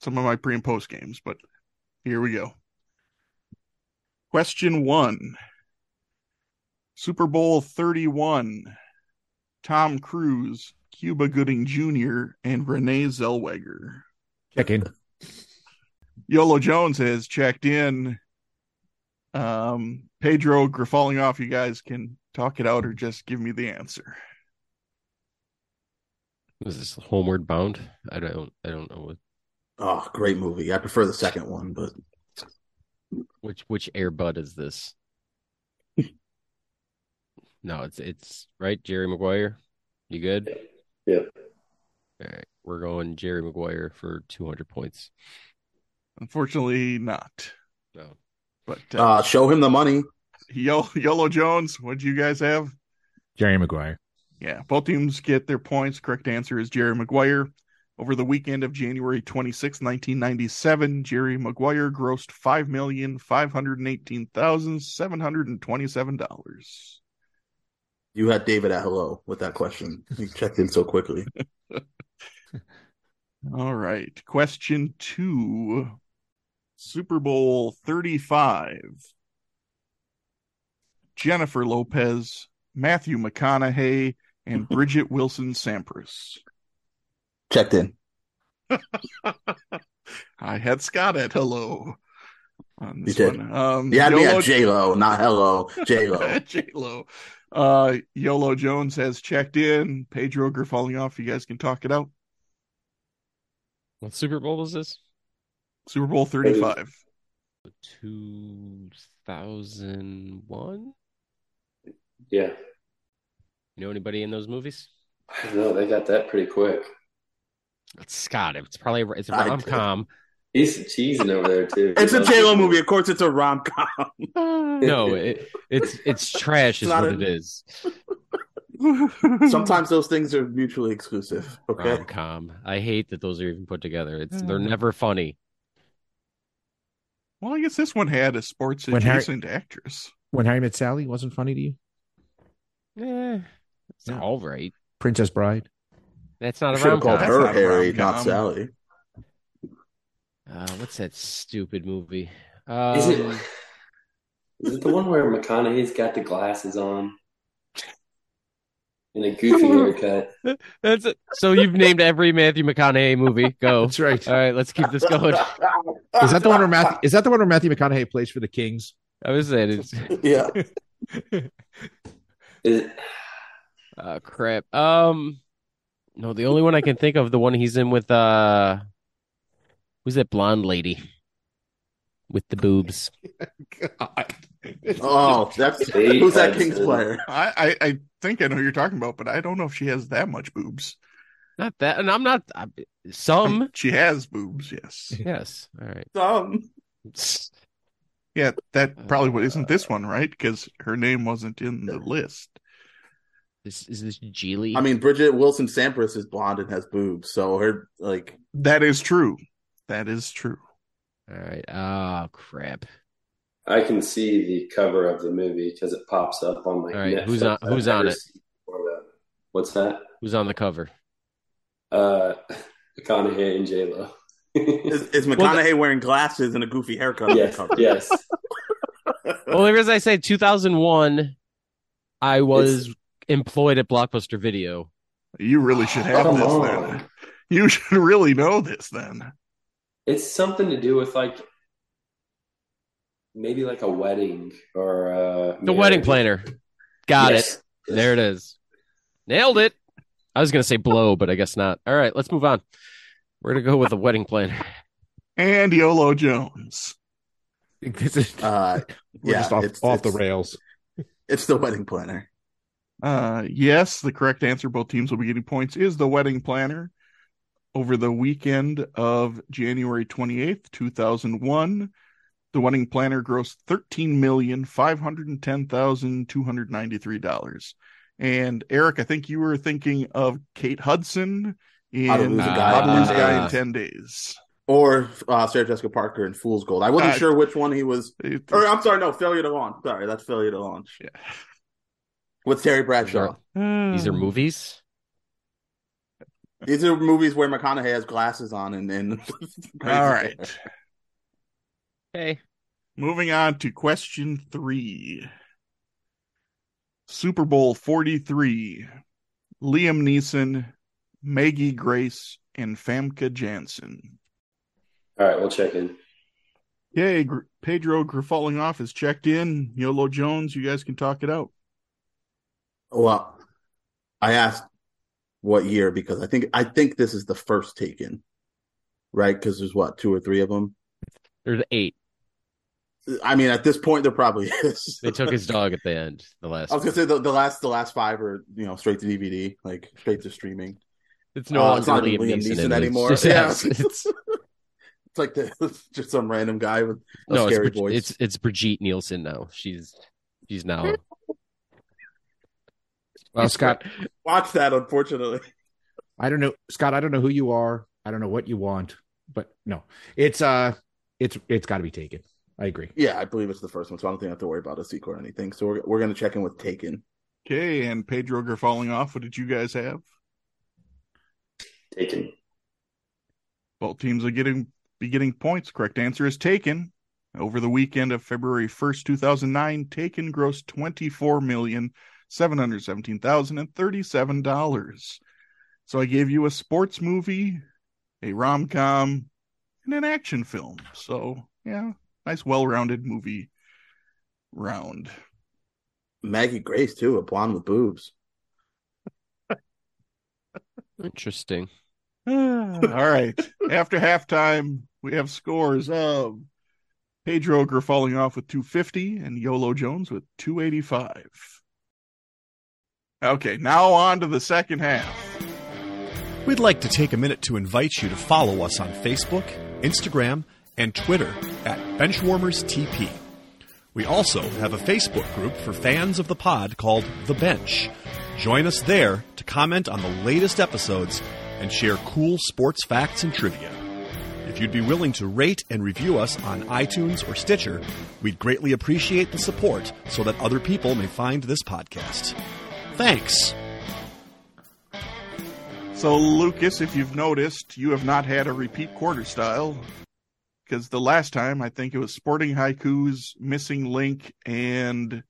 some of my pre and post games. But here we go. Question one Super Bowl 31. Tom Cruise, Cuba Gooding Jr., and Renee Zellweger. Check in. Yolo Jones has checked in. Um, Pedro falling off. You guys can talk it out or just give me the answer. Was this Homeward Bound? I don't. I don't know what, oh, great movie. I prefer the second one, but which which Airbud is this. no, it's it's right. Jerry Maguire. You good? Yeah. All right, we're going Jerry Maguire for two hundred points. Unfortunately, not. No, But uh, uh, show him the money. Yo- Yolo Jones, what do you guys have? Jerry Maguire. Yeah, both teams get their points. Correct answer is Jerry Maguire. Over the weekend of January 26, 1997, Jerry Maguire grossed $5,518,727. You had David at hello with that question. He checked in so quickly. All right. Question two Super Bowl 35. Jennifer Lopez, Matthew McConaughey, and Bridgette Wilson Sampras. Checked in. I had Scott at hello on this You did. one. Um, You had me at J Lo, not hello, J Lo. J-Lo. Uh, Yolo Jones has checked in. Pedro Ger falling off. You guys can talk it out. what Super Bowl was this? Super Bowl 35. Two thousand one. Yeah. You know anybody in those movies? I don't know. They got that pretty quick. It's Scott. It's probably it's a rom com. He's cheesing over there too. It's a J Lo movie. Of course, it's a rom com. No, it, it's it's trash. Is It's not what a- it is. Sometimes those things are mutually exclusive. Okay. Rom com. I hate that those are even put together. It's Hmm. they're never funny. Well, I guess this one had a sports When Harry- adjacent actress. When Harry Met Sally wasn't funny to you? Eh, it's Yeah. all right. Princess Bride. That's not a Should rom have called her not Harry, rom-com. not Sally. Uh, what's that stupid movie? Is it? Um, Is it the one where McConaughey's got the glasses on and a goofy haircut? That's it. So you've named every Matthew McConaughey movie. Go. That's right. All right, let's keep this going. Is that the one where Matthew is that the one where Matthew McConaughey plays for the Kings? I was saying it's yeah. Is it? Uh crap. Um no, the only one I can think of, the one he's in with uh who's that blonde lady with the boobs? God. Oh, that's who's that Kings player? I, I, I think I know who you're talking about, but I don't know if she has that much boobs. Not that, and I'm not. I, some, She has boobs, yes. yes. All right. Um, Yeah, that probably what isn't this one, right? Because her name wasn't in the list. This is this Geely. I mean, Bridgette Wilson Sampras is blonde and has boobs, so her like That is true. That is true. all right. Oh crap. I can see the cover of the movie because it pops up on my. All right, Netflix. who's on- who's I've on it? that. What's that? Who's on the cover? Uh, McConaughey and J Lo. is, is McConaughey wearing glasses and a goofy haircut. on the yes, cover? yes. Well, as I say, 2001, I was employed at Blockbuster Video. You really should have Come this on. then. You should really know this then. It's something to do with like maybe like a wedding or uh The Wedding Planner. Got Yes. it. There it is. Nailed it. I was going to say blow, but I guess not. All right, let's move on. We're going to go with the Wedding Planner. And Yolo Jones. This is Uh, we're yeah, just off, it's, off the rails. It's the wedding planner. Uh, yes, the correct answer, both teams will be getting points, is the wedding planner. Over the weekend of January 28th, 2001, the wedding planner grossed $13,510,293. And Eric, I think you were thinking of Kate Hudson in How to Lose a Guy to Lose a 10 Guy in Days. 10 Days. Or uh, Sarah Jessica Parker in Fool's Gold. I wasn't Uh, sure which one he was. Or I'm sorry, no, Failure to Launch. Sorry, that's Failure to Launch. Yeah. With Terry Bradshaw. These are hmm. movies. These are movies where McConaughey has glasses on and. and All right. Okay. Moving on to question three. Super Bowl 43. Liam Neeson, Maggie Grace, and Famke Janssen. All right, we'll check in. Yay, Pedro Grifalling off has checked in. YOLO Jones, you guys can talk it out. Well, I asked what year because I think I think this is the first taken, right? Because there's what two or three of them. There's eight. I mean, at this point, there probably is. They took his dog at the end. The last. I was gonna say the, the last the last five are you know straight to DVD, like straight to streaming. It's no Uh, it's not Liam, even Liam Neeson, Neeson anymore. It's, Yeah. yes, it's, It's like the it's just some random guy with a no, scary Brid- voice. it's it's Brigitte Nielsen now. She's she's now. Well, Scott, Watch that, unfortunately. I don't know, Scott. I don't know who you are. I don't know what you want, but no, it's uh, it's it's got to be taken. I agree. Yeah, I believe it's the first one, so I don't think I have to worry about a sequel or anything. So we're we're gonna check in with Taken. Okay, and Pedro Grifalling off, what did you guys have? Taken. Both teams are getting be getting points. Correct answer is taken. Over the weekend of February 1st, 2009, Taken grossed $24,717,037. So I gave you a sports movie, a rom com, and an action film. So, yeah, nice, well rounded movie round. Maggie Grace too, a blonde with boobs. Interesting. All right. After halftime, we have scores of Pedro Ogre falling off with 250 and Yolo Jones with 285. Okay, now on to the second half. We'd like to take a minute to invite you to follow us on Facebook, Instagram, and Twitter at BenchwarmersTP. We also have a Facebook group for fans of the pod called The Bench. Join us there to comment on the latest episodes and share cool sports facts and trivia. If you'd be willing to rate and review us on iTunes or Stitcher, we'd greatly appreciate the support so that other people may find this podcast. Thanks. So, Lucas, if you've noticed, you have not had a repeat quarter style. Because the last time, I think it was Sporting Haikus, Missing Link, and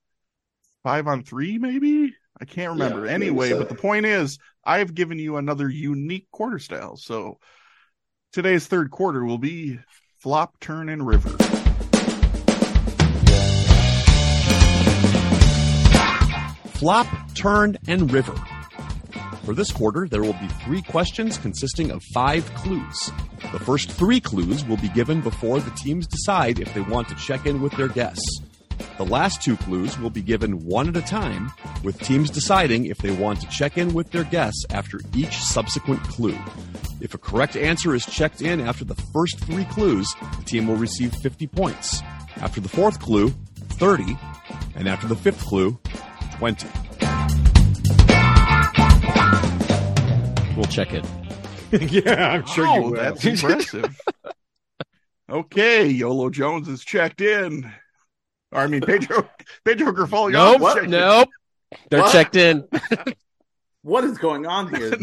five on three, maybe? I can't remember. Yeah, anyway, so. but the point is, I've given you another unique quarter style. So, today's third quarter will be Flop, Turn, and River. Flop, Turn, and River. For this quarter, there will be three questions consisting of five clues. The first three clues will be given before the teams decide if they want to check in with their guests. The last two clues will be given one at a time, with teams deciding if they want to check in with their guests after each subsequent clue. If a correct answer is checked in after the first three clues, the team will receive 50 points. After the fourth clue, 30, and after the fifth clue, 20. We'll check it. yeah, I'm sure you Oh, will. that's impressive. okay, Yolo Jones is checked in. Or, I mean, Pedro Pedro Grafoli. Nope, What? checked in. nope. They're What? checked in. What is going on here?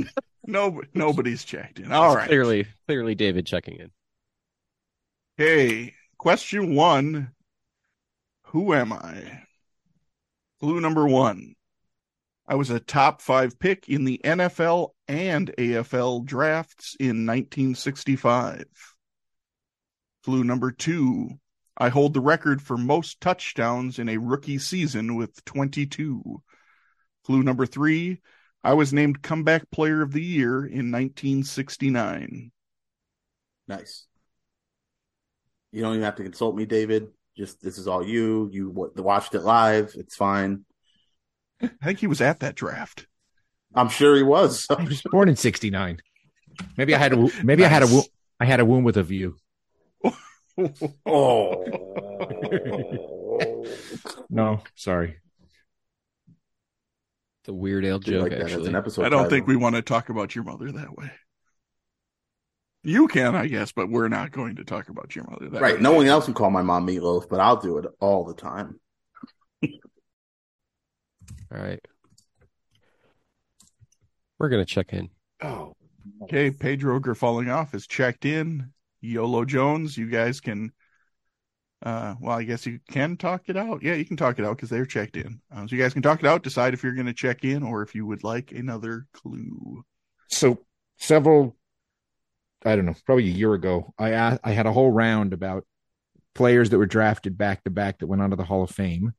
No, nobody's checked in. All right. Clearly, clearly, David checking in. Hey, question one. Who am I? Clue number one. I was a top five pick in the NFL and AFL drafts in 1965. Clue number two. I hold the record for most touchdowns in a rookie season with 22. Clue number three. I was named Comeback Player of the Year in 1969. nice. You don't even have to consult me, David. Just this is all you. You wa- watched it live. It's fine. I think he was at that draft. I'm sure he was. I was born in '69. Maybe I had a maybe I had a wo- I had a womb with a view. oh. No, sorry. It's a Weird Al Do joke, like actually. an episode. I don't title. think we want to talk about your mother that way. You can, I guess, but we're not going to talk about your mother that Right. way. No one else can call my mom meatloaf, but I'll do it all the time. All right. We're gonna check in. Oh, Okay, Pedro falling off is checked in. YOLO Jones, you guys can. Uh, well, I guess you can talk it out. Yeah, you can talk it out because they're checked in. Um, so you guys can talk it out. Decide if you're going to check in or if you would like another clue. so several i don't know probably a year ago I I had a whole round about players that were drafted back to back that went onto the hall of fame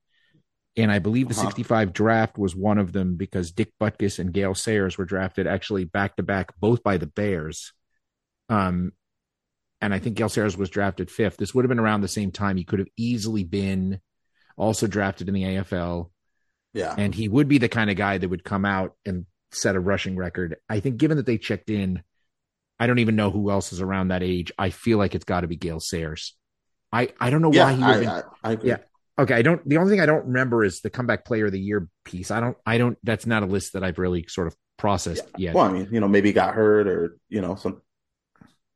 and i believe the Uh-huh. 65 draft was one of them because dick butkus and gale sayers were drafted actually back to back both by the bears um and i think gale sayers was drafted fifth this would have been around the same time he could have easily been also drafted in the afl Yeah. and he would be the kind of guy that would come out and set a rushing record. I think, given that they checked in, I don't even know who else is around that age. I feel like it's got to be Gale Sayers. I I don't know yeah. why he. I, I. Yeah. okay, I don't. The only thing I don't remember is the comeback player of the year piece. I don't. I don't. That's not a list that I've really sort of processed yet. Well, I mean, you know, maybe got hurt or you know some.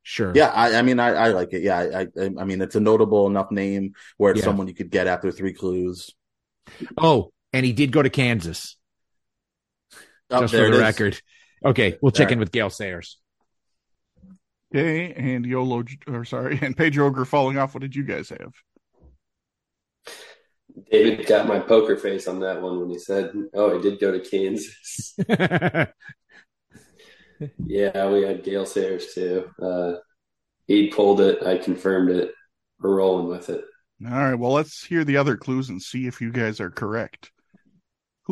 Sure. Yeah, I, I mean, I, I like it. Yeah, I, I, I mean, it's a notable enough name where it's Yeah. someone you could get after three clues. Oh, and he did go to Kansas, Oh, just for the record. Okay, we'll check All in with Gale Sayers. Okay, and YOLO, or sorry, and Pedro falling off. What did you guys have? David got my poker face on that one when he said, "Oh, he did go to Kansas." yeah, we had Gale Sayers too. Uh, he pulled it. I confirmed it. We're rolling with it. All right, well, let's hear the other clues and see if you guys are correct.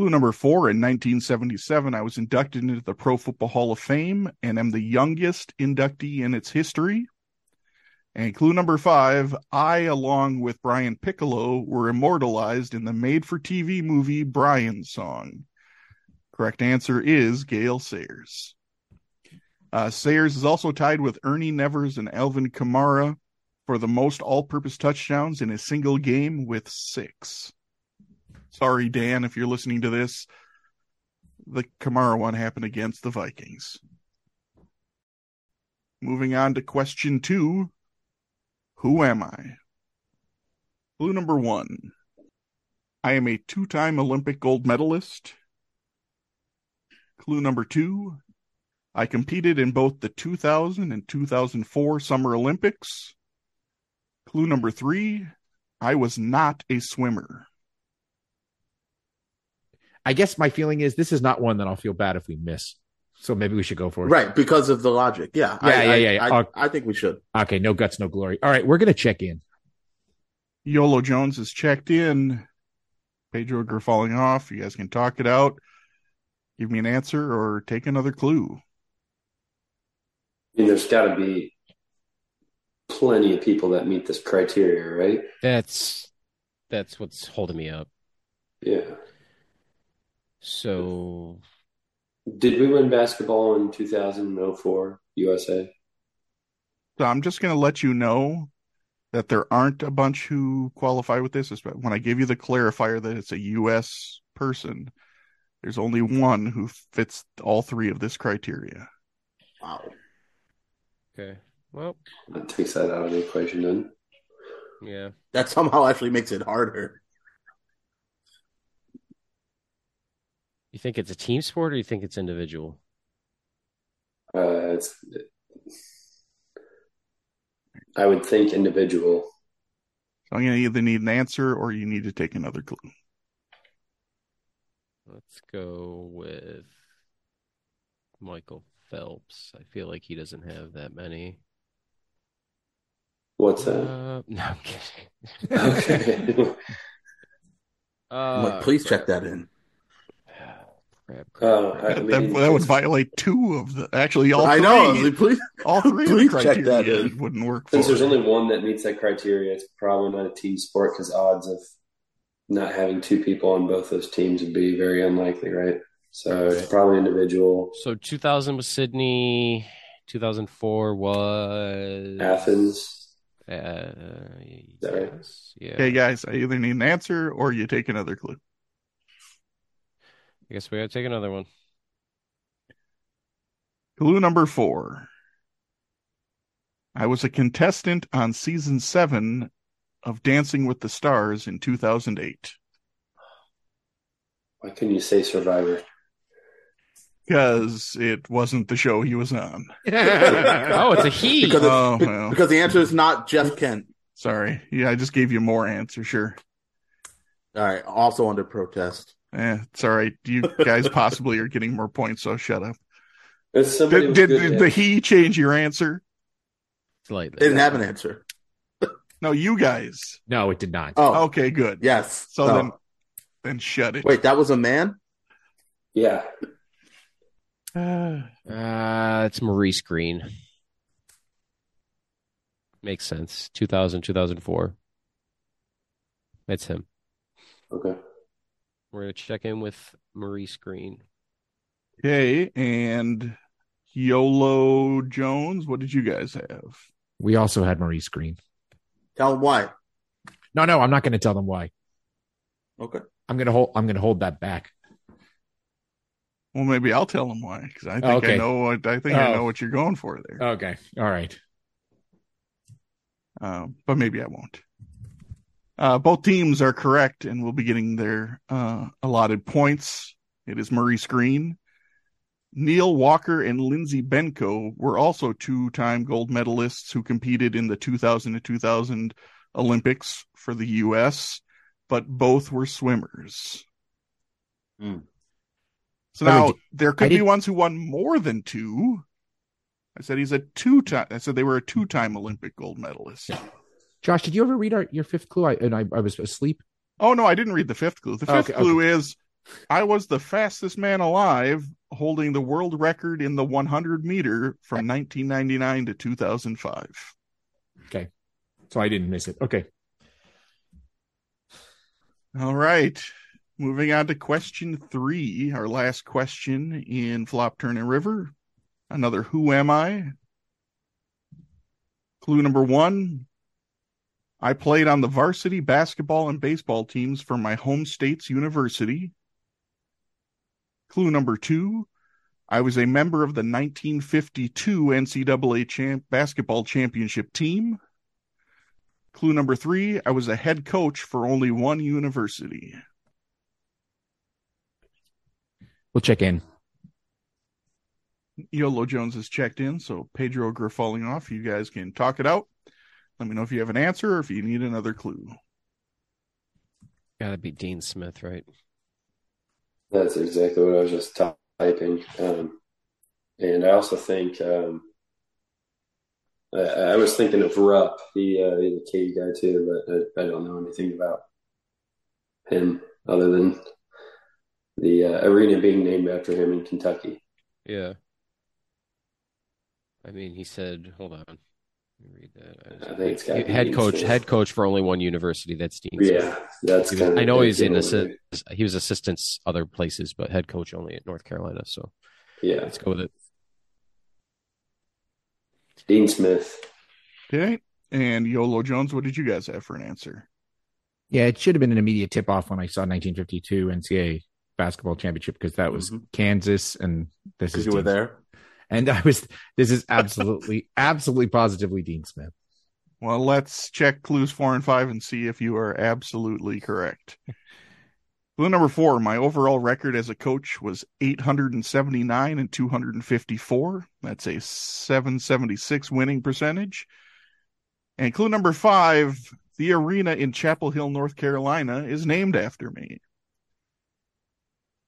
Clue number four in 1977, I was inducted into the Pro Football Hall of Fame and am the youngest inductee in its history. And clue number five, I, along with Brian Piccolo, were immortalized in the made for TV movie Brian Song. Correct answer is Gale Sayers. Uh, Sayers is also tied with Ernie Nevers and Alvin Kamara for the most all purpose touchdowns in a single game with six. Sorry, Dan, if you're listening to this. The Kamara one happened against the Vikings. Moving on to question two Who am I? Clue number one I am a two time Olympic gold medalist. Clue number two I competed in both the 2000 and 2004 Summer Olympics. Clue number three I was not a swimmer. I guess my feeling is this is not one that I'll feel bad if we miss. So maybe we should go for it. Right, because of the logic. Yeah. Yeah, I, yeah, I, yeah, yeah. I, Uh, I think we should. Okay, no guts, no glory. All right, we're gonna check in. YOLO Jones is checked in. Pedro Gr falling off. You guys can talk it out. Give me an answer or take another clue. I mean, there's got to be plenty of people that meet this criteria, right? That's that's what's holding me up. Yeah. So Did we win basketball in 2004 USA? So I'm just going to let you know that there aren't a bunch who qualify with this. espe- When I give you the clarifier that it's a U.S. person, there's only one who fits all three of this criteria. Wow. okay, well, That takes that out of the equation then. yeah. That somehow actually makes it harder. You think it's a team sport or you think it's individual? Uh, it's, I would think individual. So I'm going to either need an answer or you need to take another clue. Let's go with Michael Phelps. I feel like he doesn't have that many. What's that? Uh, no, I'm kidding. Okay. I'm like, Uh, please check that in. Crap, crap, Uh, crap. I That, mean, that would violate two of the. Actually, all. I three, know. I like, please, all three of the please check that criteria in. wouldn't work for Since there's it. only one that meets that criteria, it's probably not a team sport because odds of not having two people on both those teams would be very unlikely, right? So it's probably individual. So 2000 was Sydney. 2004 was Athens. Uh, that right? yeah. Okay, guys, I either need an answer or you take another clue. I guess we gotta take another one. Clue number four. I was a contestant on season seven of Dancing with the Stars in 2008 Why couldn't you say Survivor? because it wasn't the show he was on. oh, it's a he. Because it's, Oh, well. because the answer is not Jeff Kent. Sorry. Yeah, I just gave you more answer. Sure. All right. Also under protest. Eh, it's all right. You guys possibly are getting more points, so shut up. Did, did, did the he change your answer? Slightly. They didn't have an answer. No, you guys. No, it did not. Oh, Okay, good. yes. So Oh. then, then shut it. wait, that was a man. Yeah. Uh, Uh, it's Maurice Greene. Makes sense. 2000, 2004. That's him. Okay. We're gonna check in with Maurice Greene. okay, and YOLO Jones. What did you guys have? We also had Maurice Greene. Tell them why. No, no, I'm not going to tell them why. Okay. I'm going to hold. I'm going to hold that back. Well, maybe I'll tell them why because I think I Okay. know what I think I Oh. know what you're going for there. Okay. All right. Um, but maybe I won't. Uh, both teams are correct and will be getting their uh, allotted points. It is Maurice Greene. Neil Walker and Lindsay Benko were also two time gold medalists who competed in the 2000 to 2000 Olympics for the U.S., but both were swimmers. Hmm. So I mean, now there could I be did- ones who won more than two. I said he's a two time. I said they were a two time Olympic gold medalist. Josh, did you ever read our, your fifth clue? I, and I, I was asleep. Oh no, I didn't read the fifth clue. The oh, fifth Okay, clue is I was the fastest man alive, holding the world record in the 100 meter from 1999 to 2005. Okay. So I didn't miss it. Okay. All right. Moving on to question three, our last question in Flop Turn and River. Another Who Am I? Clue number one I played on the varsity basketball and baseball teams for my home state's university. Clue number two I was a member of the 1952 NCAA champ- basketball championship team. Clue number three I was a head coach for only one university. We'll check in. Yolo Jones has checked in, so Pedro Griff falling off. You guys can talk it out. Let me know if you have an answer or if you need another clue. Gotta be Dean Smith, right? That's exactly what I was just typing. Um, and I also think um, I, I was thinking of Rupp, the uh, the K guy too, but I, I don't know anything about him other than the uh, arena being named after him in Kentucky. Yeah. I mean, he said, hold on. Let me read that. I think it's got head coach. Smith. Head coach for only one university. That's Dean. Smith. Yeah, that's was- kind. I know he's in assi- he was assistants other places, but head coach only at North Carolina. So Yeah, let's go with it. Dean Smith. Okay. And Yolo Jones, what did you guys have for an answer? Yeah, it should have been an immediate tip off when I saw 1952 NCAA basketball championship because that was Mhm. Kansas and this is you were Dean- there. And I was this is absolutely absolutely positively Dean Smith. Well, let's check clues four and five and see if you are absolutely correct. Clue number four, my overall record as a coach was 879 and 254. That's a 776 winning percentage. And clue number five, the arena in Chapel Hill, North Carolina is named after me.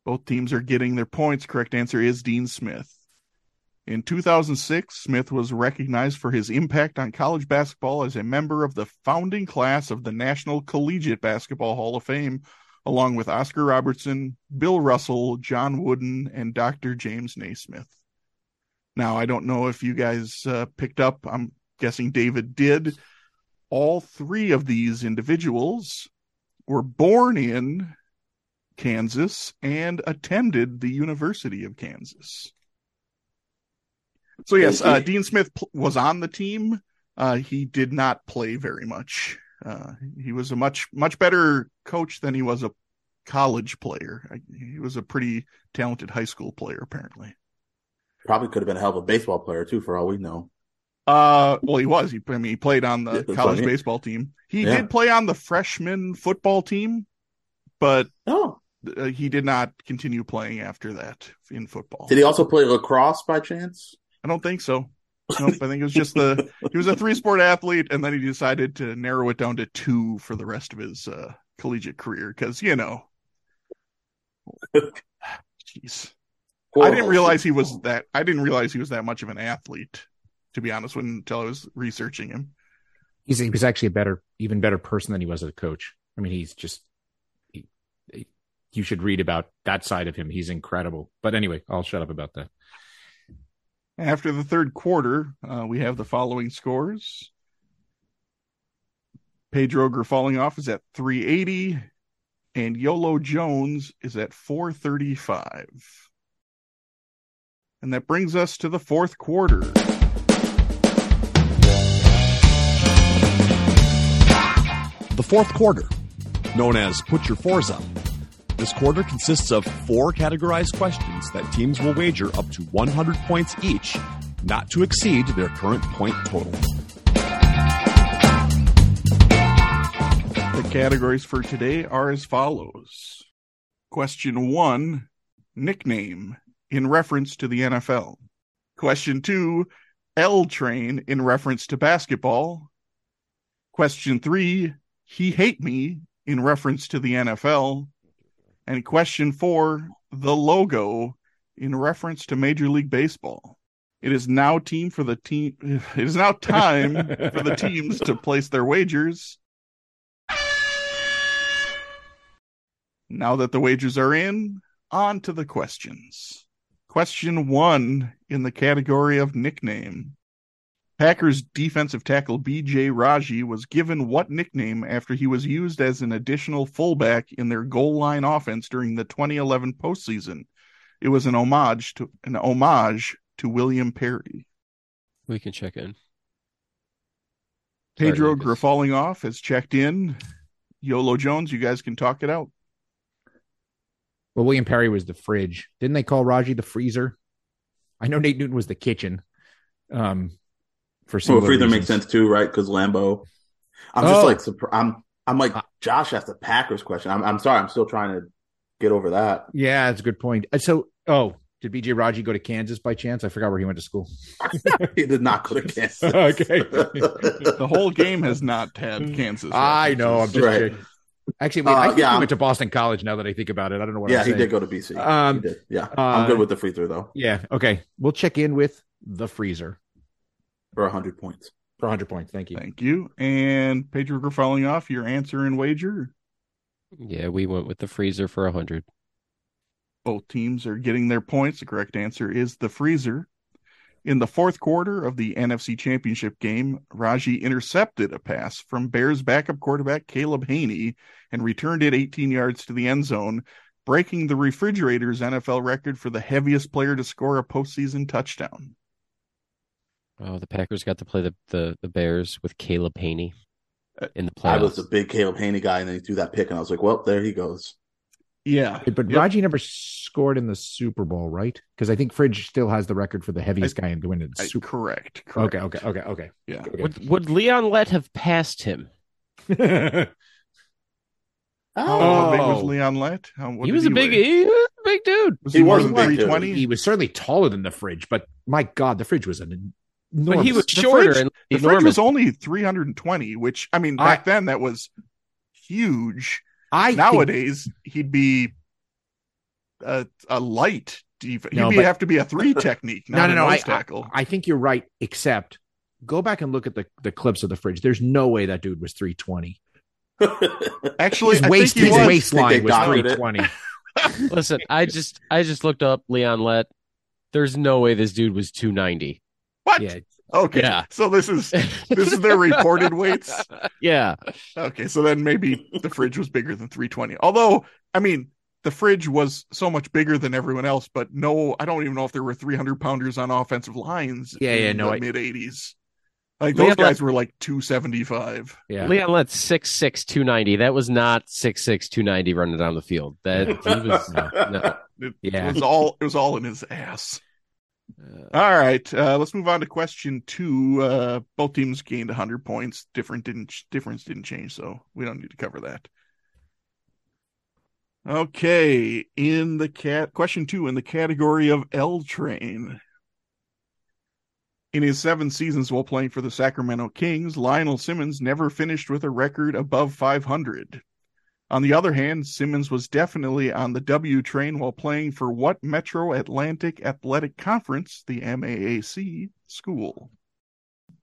Both teams are getting their points. Correct answer is Dean Smith. In 2006, Smith was recognized for his impact on college basketball as a member of the founding class of the National Collegiate Basketball Hall of Fame, along with Oscar Robertson, Bill Russell, John Wooden, and Dr. James Naismith. Now, I don't know if you guys uh, picked up, I'm guessing David did. All three of these individuals were born in Kansas and attended the University of Kansas. So yes, uh, Dean Smith pl- was on the team. Uh, he did not play very much. Uh, he was a much much better coach than he was a college player. I, he was a pretty talented high school player, apparently. Probably could have been a hell of a baseball player too, for all we know. Uh, well, he was. He, I mean, he played on the Yeah, college mean. baseball team. He Yeah. did play on the freshman football team, but Oh, uh, he did not continue playing after that in football. did he also play lacrosse by chance? I don't think so. Nope, I think it was just the he was a three sport athlete, and then he decided to narrow it down to two for the rest of his uh, collegiate career because you know, jeez, I didn't realize he was that. I didn't realize he was that much of an athlete. To be honest, when until I was researching him. He's he was actually a better, even better person than he was as a coach. I mean, he's just he, he- you should read about that side of him. He's incredible. But anyway, I'll shut up about that. After the third quarter, uh, we have the following scores. Pedro falling off is at 380, and Yolo Jones is at 435. And that brings us to the fourth quarter. The fourth quarter, known as Put Your Fours Up. This quarter consists of four categorized questions that teams will wager up to 100 points each, not to exceed their current point total. The categories for today are as follows. Question one nickname in reference to the NFL. Question two L train in reference to basketball. Question three He hate me in reference to the NFL. And question four The logo in reference to Major League Baseball. It is now team for the team. It is now time for the teams to place their wagers. Now that the wagers are in, on to the questions. Question one in the category of nickname. Packers defensive tackle BJ Raji was given what nickname after he was used as an additional fullback in their goal line offense during the 2011 postseason? It was an homage to an homage to William Perry. We can check in. Pedro Lucas. falling off has checked in. Yolo Jones, you guys can talk it out. Well, William Perry was the fridge. Didn't they call Raji the freezer? I know Nate Newton was the kitchen. Um, for Well, similar Freezer makes sense too, right? Because Lambeau. I'm just Oh. like I'm. I'm like Josh asked a Packers question. I'm. I'm sorry. I'm still trying to get over that. Yeah, that's a good point. Uh, So, oh, did BJ Raji go to Kansas by chance? I forgot where he went to school. he did not go to Kansas. Okay. The whole game has not had Kansas. I know. I'm just Right. kidding. Actually, wait. Uh, I think yeah, he I'm- went to Boston College. Now that I think about it, I don't know what. yeah, I'm he saying. did go to BC. Um, he did. Yeah, uh, I'm good with the free throw though Yeah. Okay. We'll check in with the freezer for hundred points. for 100 points. Thank you. Thank you. And Pedro following off, your answer and wager. Yeah, we went with the freezer for a hundred. Both teams are getting their points. The correct answer is the freezer. In the fourth quarter of the NFC Championship game, Raji intercepted a pass from Bears backup quarterback Caleb Hanie and returned it 18 yards to the end zone, breaking the Refrigerators NFL record for the heaviest player to score a postseason touchdown. Oh, the Packers got to play the the, the Bears with Caleb Hanie Uh, in the playoffs. I was a big Caleb Hanie guy, and then he threw that pick, and I was like, "Well, there he goes." Yeah. But Yep. Raji never scored in the Super Bowl, right? Because I think Fridge still has the record for the heaviest guy in to win the I- Super. correct, correct. Okay, okay, okay, okay. Yeah. okay. Would, would Leon Lett have passed him? oh, how big was. Leon Lett? How, what he did was a big, he was a big dude. Was He he, was than a big dude. 320? he was certainly taller than the Fridge, but my God, the Fridge was an enormous. But he was The shorter Fridge- and The fridge was only 320, which I mean, I- back then that was huge. I think- Nowadays, he'd be a, a light. def- He'd be, but- have to be a three technique, no, not no, a no. I, nose tackle. I, I think you're right. Except, go back and look at the the clips of the Fridge. There's no way that dude was 320. Actually, His I waist, think he his was. waistline Think was 320. Listen, I just I just looked up Leon Lett. There's no way this dude was 290. What? Yeah, Okay, Yeah. so this is this is their reported weights. Yeah. Okay, so then maybe the fridge was bigger than 320. Although, I mean, the fridge was so much bigger than everyone else, but no, I don't even know if there were 300 pounders on offensive lines. Yeah, yeah, in no, the mid 80s. Like Leon those guys were like 275. yeah. Leon Lett's 6'6", 290. That was not 6'6", 290 running down the field. That he was no. no. It, Yeah. it was all it was all in his ass. Uh, All right, uh, let's move on to question two. Uh, both teams gained 100 points. Different didn't difference didn't change, so we don't need to cover that. Okay, in the cat question two in the category of L train. In his seven seasons while playing for the Sacramento Kings, Lionel Simmons never finished with a record above 500. On the other hand, Simmons was definitely on the W train while playing for what Metro Atlantic Athletic Conference, the MAAC, school?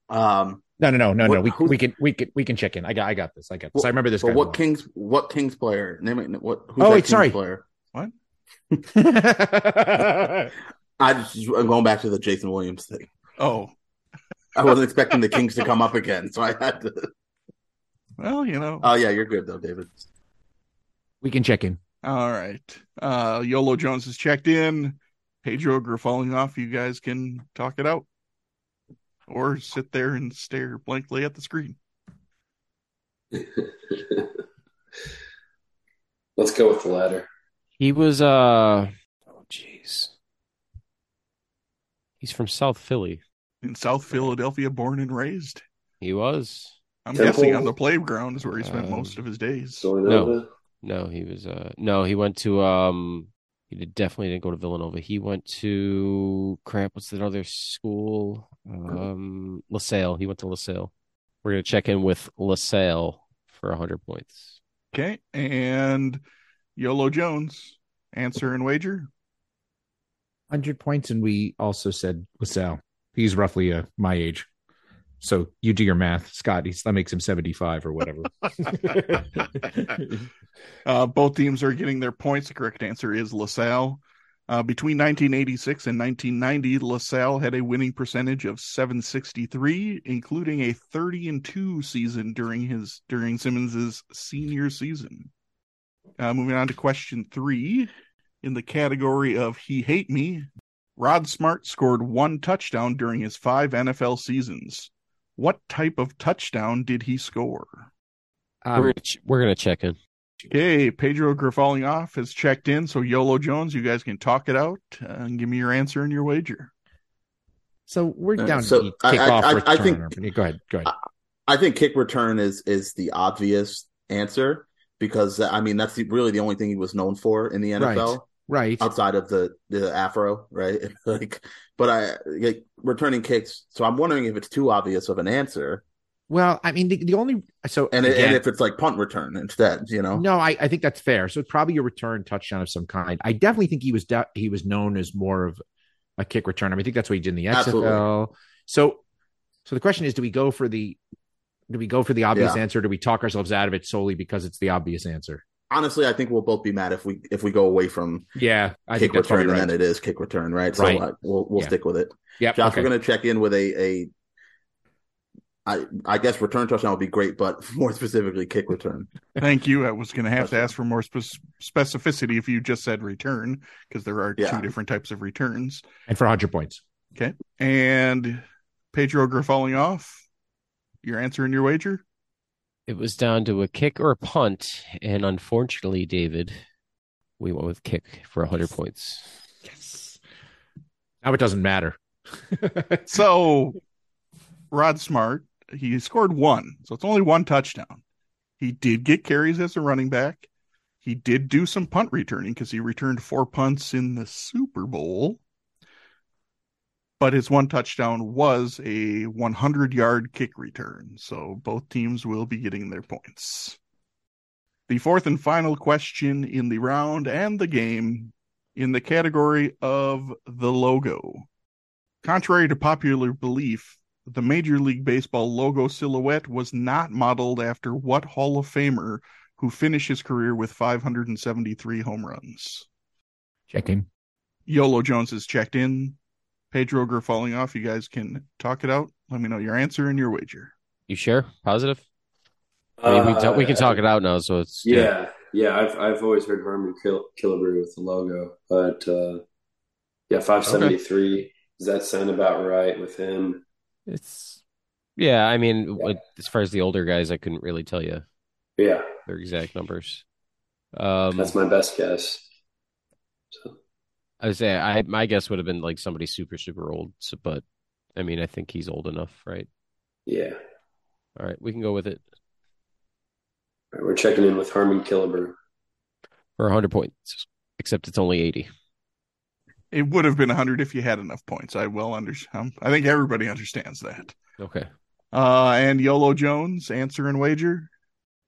um, No, no, no, no, no. We, who- we can we can we can check in. I got I got this. I got this. I remember this but guy. what well. Kings? What Kings player? Name it. What? Who's Oh, wait, Kings sorry. Player. What? I just I'm going back to the Jason Williams thing. Oh, I wasn't expecting the Kings to come up again, so I had to. well, you know. Oh yeah, you're good though, David. We can check in. All right. Uh, Lolo Jones has checked in. Pedro Ogre falling off. You guys can talk it out or sit there and stare blankly at the screen. Let's go with the latter. he was uh oh jeez. He's from South Philly. In South Philadelphia, born and raised. He was. I'm Temple. guessing on the playground is where he spent Um, most of his days. Villanova. No, he was uh no, he went to um he did, definitely didn't go to Villanova. He went to crap, what's that other school? Um LaSalle. He went to LaSalle. We're gonna check in with LaSalle for hundred points. Okay. And Lolo Jones, answer and wager. Hundred points, and we also said LaSalle. He's roughly uh, my age. So you do your math, Scott. He's, that makes him seventy-five or whatever. Uh, both teams are getting their points. The correct answer is LaSalle. Uh, between 1986 and 1990, LaSalle had a winning percentage of 763, including a 30 and 2 season during his during Simmons's senior season. Uh, moving on to question three, in the category of "He Hate Me," Rod Smart scored one touchdown during his five NFL seasons. What type of touchdown did he score? we're, Um, gonna ch- we're gonna check in. Okay, Pedro Grafalling off has checked in. So Lolo Jones, you guys can talk it out and give me your answer and your wager. so we're Uh, down so to the I- kickoff I- I- I return. think- go ahead. Go ahead. I think kick return is is the obvious answer because I mean that's the, really the only thing he was known for in the NFL Right. Outside of the the afro, right? like, but I like returning kicks. So I'm wondering if it's too obvious of an answer, Well, I mean, the, the only so and again, and if it's like punt return instead, you know. no, I, I think that's fair. So it's probably a return touchdown of some kind. I definitely think he was de- he was known as more of a kick return. I mean, I think that's what he did in the XFL. Absolutely. So, so the question is, do we go for the do we go for the obvious Yeah. answer? Or do we talk ourselves out of it solely because it's the obvious answer? Honestly, I think we'll both be mad if we if we go away from Yeah, I kick think that's return probably and right. then it is kick return, right? Right. So uh, we'll we'll Yeah. stick with it. Yeah, Josh, okay. we're going to check in with a a. I I guess return touchdown would be great, but more specifically, kick return. Thank you. I was going to have to ask for more spec- specificity if you just said return, because there are Yeah. two different types of returns. and for 100 points. Okay. And Pedro falling off. Your answer and your wager? It was down to a kick or a punt, and unfortunately, David, we went with kick for 100 points. Yes. Now it doesn't matter. So, Rod Smart, he scored one, so it's only one touchdown. He did get carries as a running back. He did do some punt returning because he returned four punts in the Super Bowl. But his one touchdown was a 100 yard kick return. So both teams will be getting their points. The fourth and final question in the round and the game in the category of the logo. Contrary to popular belief, the Major League Baseball logo silhouette was not modeled after what Hall of Famer who finished his career with 573 home runs? Check in. Lolo Jones is checked in. Pedro Ger falling off. You guys can talk it out. Let me know your answer and your wager. You sure? Positive? I mean, we, ta- we can talk it out now, so it's Uh, Yeah, yeah. I've I've always heard Harmon Kill- Killebrew with the logo, but uh, yeah, five seventy three. Does that sound about right with him? It's yeah. I mean, with- as far as the older guys, I couldn't really tell you Yeah, their exact numbers. Um, that's my best guess. So, I would say I my guess would have been like somebody super super old, so, but I mean, I think he's old enough, right? yeah, All right, we can go with it All right, we're checking in with Harmon Killebrew. for 100 points, except it's only 80. It would have been 100 if you had enough points. I well understand. I think everybody understands that. Okay. Uh, and Lolo Jones, answer and wager.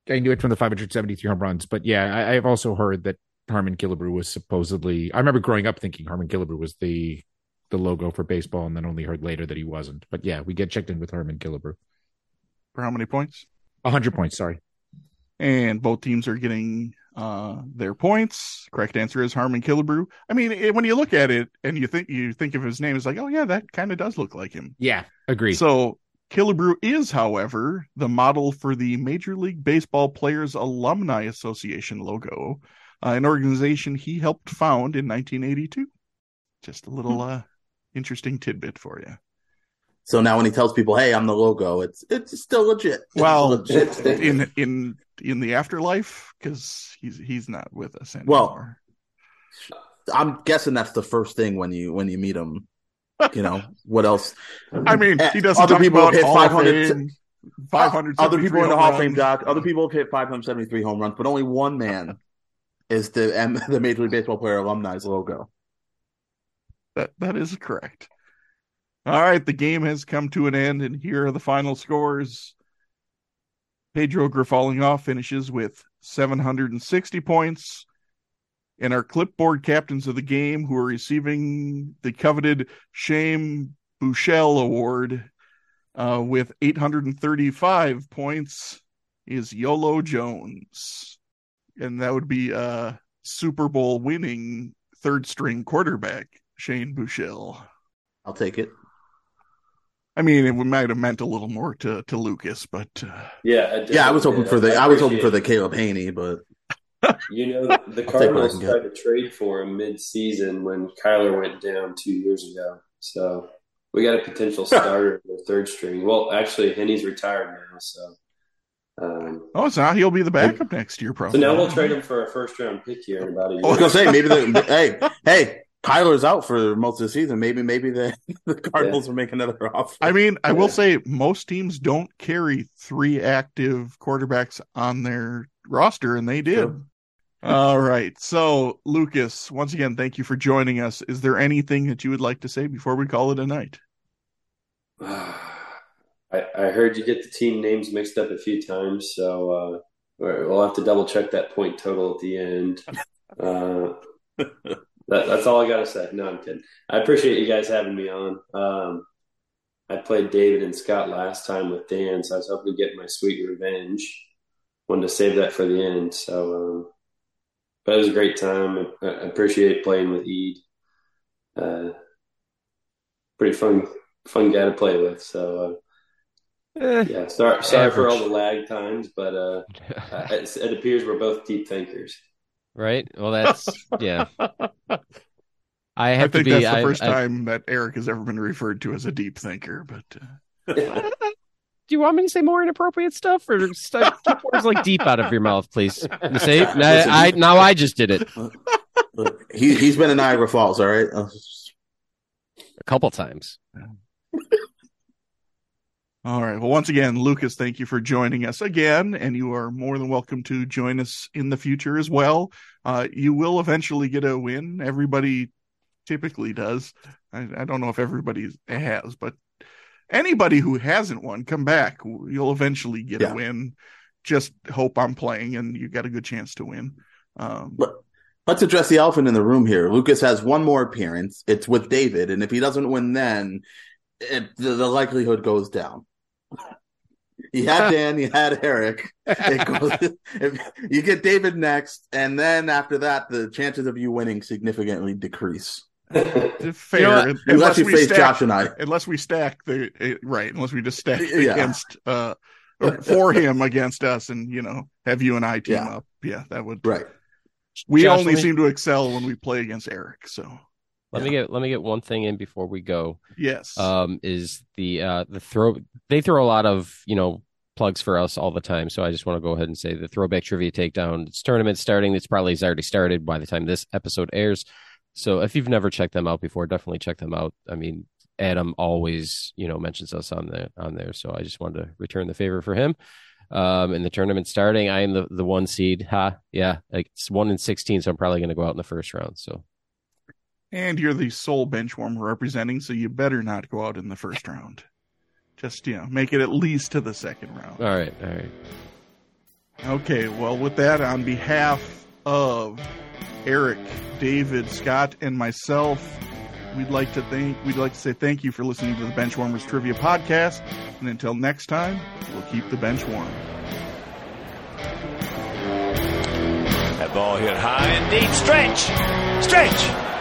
I knew it from the 573 home runs, but yeah, I, I've also heard that Harmon Killebrew was supposedly. I remember growing up thinking Harmon Killebrew was the the logo for baseball, and then only heard later that he wasn't. But yeah, we get checked in with Harmon Killebrew. For how many points? 100 points. Sorry. and both teams are getting uh, their points. Correct answer is Harmon Killebrew. I mean, it, when you look at it and you think you think of his name, it's like, oh yeah, that kind of does look like him. Yeah, agreed. So Killebrew is, however, the model for the Major League Baseball Players Alumni Association logo, uh, an organization he helped found in 1982. Just a little uh, interesting tidbit for you. So now when he tells people, "Hey, I'm the logo," it's it's still legit. It's Well, legit. in in in the afterlife, because he's he's not with us anymore. Well, I'm guessing that's the first thing when you when you meet him. You know what else? I mean, Eh, he doesn't other talk people about hit 500 Fame, 500 Other people in the Hall of Fame. Doc. Other people have hit 573 home runs, but only one man is the M- the Major League Baseball player alumni's logo. That that is correct. All right, the game has come to an end, and here are the final scores. Pedro falling finishes with 760 points. And our clipboard captains of the game, who are receiving the coveted Shane Buechele Award uh, with 835 points, is Lolo Jones. And that would be uh, Super Bowl winning third string quarterback, Shane Buechele. I'll take it. I mean, it might have meant a little more to, to Lucas, but uh, Yeah, Yeah, I was hoping for the I was hoping for the Caleb Hanie, but You know, the Cardinals tried to trade for him mid-season when Kyler went down two years ago. So we got a potential starter in the third string. Well, actually, Hanie's retired now, so um, oh, so now he'll be the backup next year, probably. so now we'll trade him for a first-round pick here in about a year. I was gonna say maybe the hey hey Kyler's out for most of the season. Maybe maybe the the Cardinals will make another offer. I mean, I will say most teams don't carry three active quarterbacks on their roster, and they did. Sure. All right. So, Lucas, once again, thank you for joining us. Is there anything that you would like to say before we call it a night? I, I heard you get the team names mixed up a few times, so uh, we'll have to double check that point total at the end. Uh, that, that's all I got to say. No, I'm kidding. I appreciate you guys having me on. Um, I played David and Scott last time with Dan, so I was hoping to get my sweet revenge. Wanted to save that for the end. So, um, but it was a great time. I, I appreciate playing with Ede. Uh, pretty fun, fun guy to play with. So uh, Eh, yeah, sorry, sorry for all the lag times, but uh, it, it appears we're both deep thinkers. right? Well, that's yeah. I I have to think be. that's the I- first I- time that Eric has ever been referred to as a deep thinker. But uh, do you want me to say more inappropriate stuff or stuff, keep words like deep out of your mouth, please? See, now I now I just did it He he's been in Niagara Falls, all right. A couple times. All right. Well, once again, Lucas, thank you for joining us again, and you are more than welcome to join us in the future as well. Uh, you will eventually get a win. Everybody typically does. I, I don't know if everybody has, but anybody who hasn't won, come back. You'll eventually get Yeah. a win. Just hope I'm playing, and you got a good chance to win. Um, Let's address the elephant in the room here. Lucas has one more appearance. It's with David, and if he doesn't win, then it, the, the likelihood goes down. You had Dan, you had Eric. It goes, if you get David next, and then after that, the chances of you winning significantly decrease. fair, know unless Unless you we face stack, Josh and I. unless we stack the eh, right, unless we just stack Yeah. against uh or for him against us, and you know have you and I team Yeah. up. Yeah, that would. Right. We Josh, only me- seem to excel when we play against Eric. So Let me get let me get one thing in before we go. yes, um, is the uh, the throw. They throw a lot of you know plugs for us all the time, so I just want to go ahead and say the throwback trivia takedown. It's tournament starting. It's probably has already started by the time this episode airs. So if you've never checked them out before, definitely check them out. I mean, Adam always you know mentions us on there on there, so I just wanted to return the favor for him. Um, and the tournament starting, I am the, the one seed. Ha, yeah, like it's one in sixteen, so I'm probably going to go out in the first round. So and you're the sole bench warmer representing, so you better not go out in the first round. Just you know, make it at least to the second round. all right, all right. Okay, well, with that, on behalf of Eric, David, Scott, and myself, we'd like to thank we'd like to say thank you for listening to the Benchwarmers Trivia Podcast. And until next time, we'll keep the bench warm. That ball hit high and deep. Stretch! Stretch!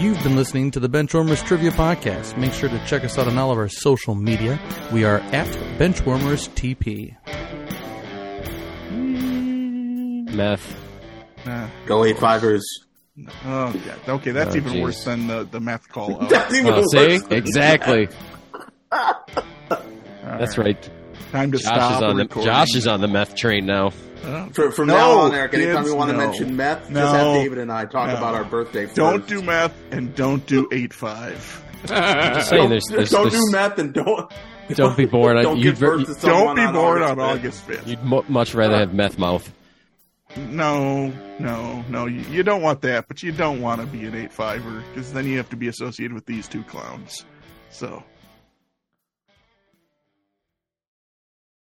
You've been listening to the Benchwarmers Trivia Podcast. Make sure to check us out on all of our social media. We are at Benchwarmers TP. Meth. Uh, Go eight fivers. oh, God. Okay, that's Oh, even geez. worse than the, the meth call. That's even Oh, see, worse. exactly. That's right. Time to Josh stop is on the. Josh is on the meth train now. Uh-huh. Oh. For, from No, now on, Eric, anytime kids, you want to no. mention meth, No. just have David and I talk No. about our birthday. First. Don't do meth and don't do eight five. Just saying, there's, there's, don't there's- do meth and don't Don't be born on- Don't you'd give ver- birth to Don't be born on August August 5th. You'd mu much rather have meth mouth. No, no, no. You, you don't want that, but you don't want to be an eight fiver because then you have to be associated with these two clowns. So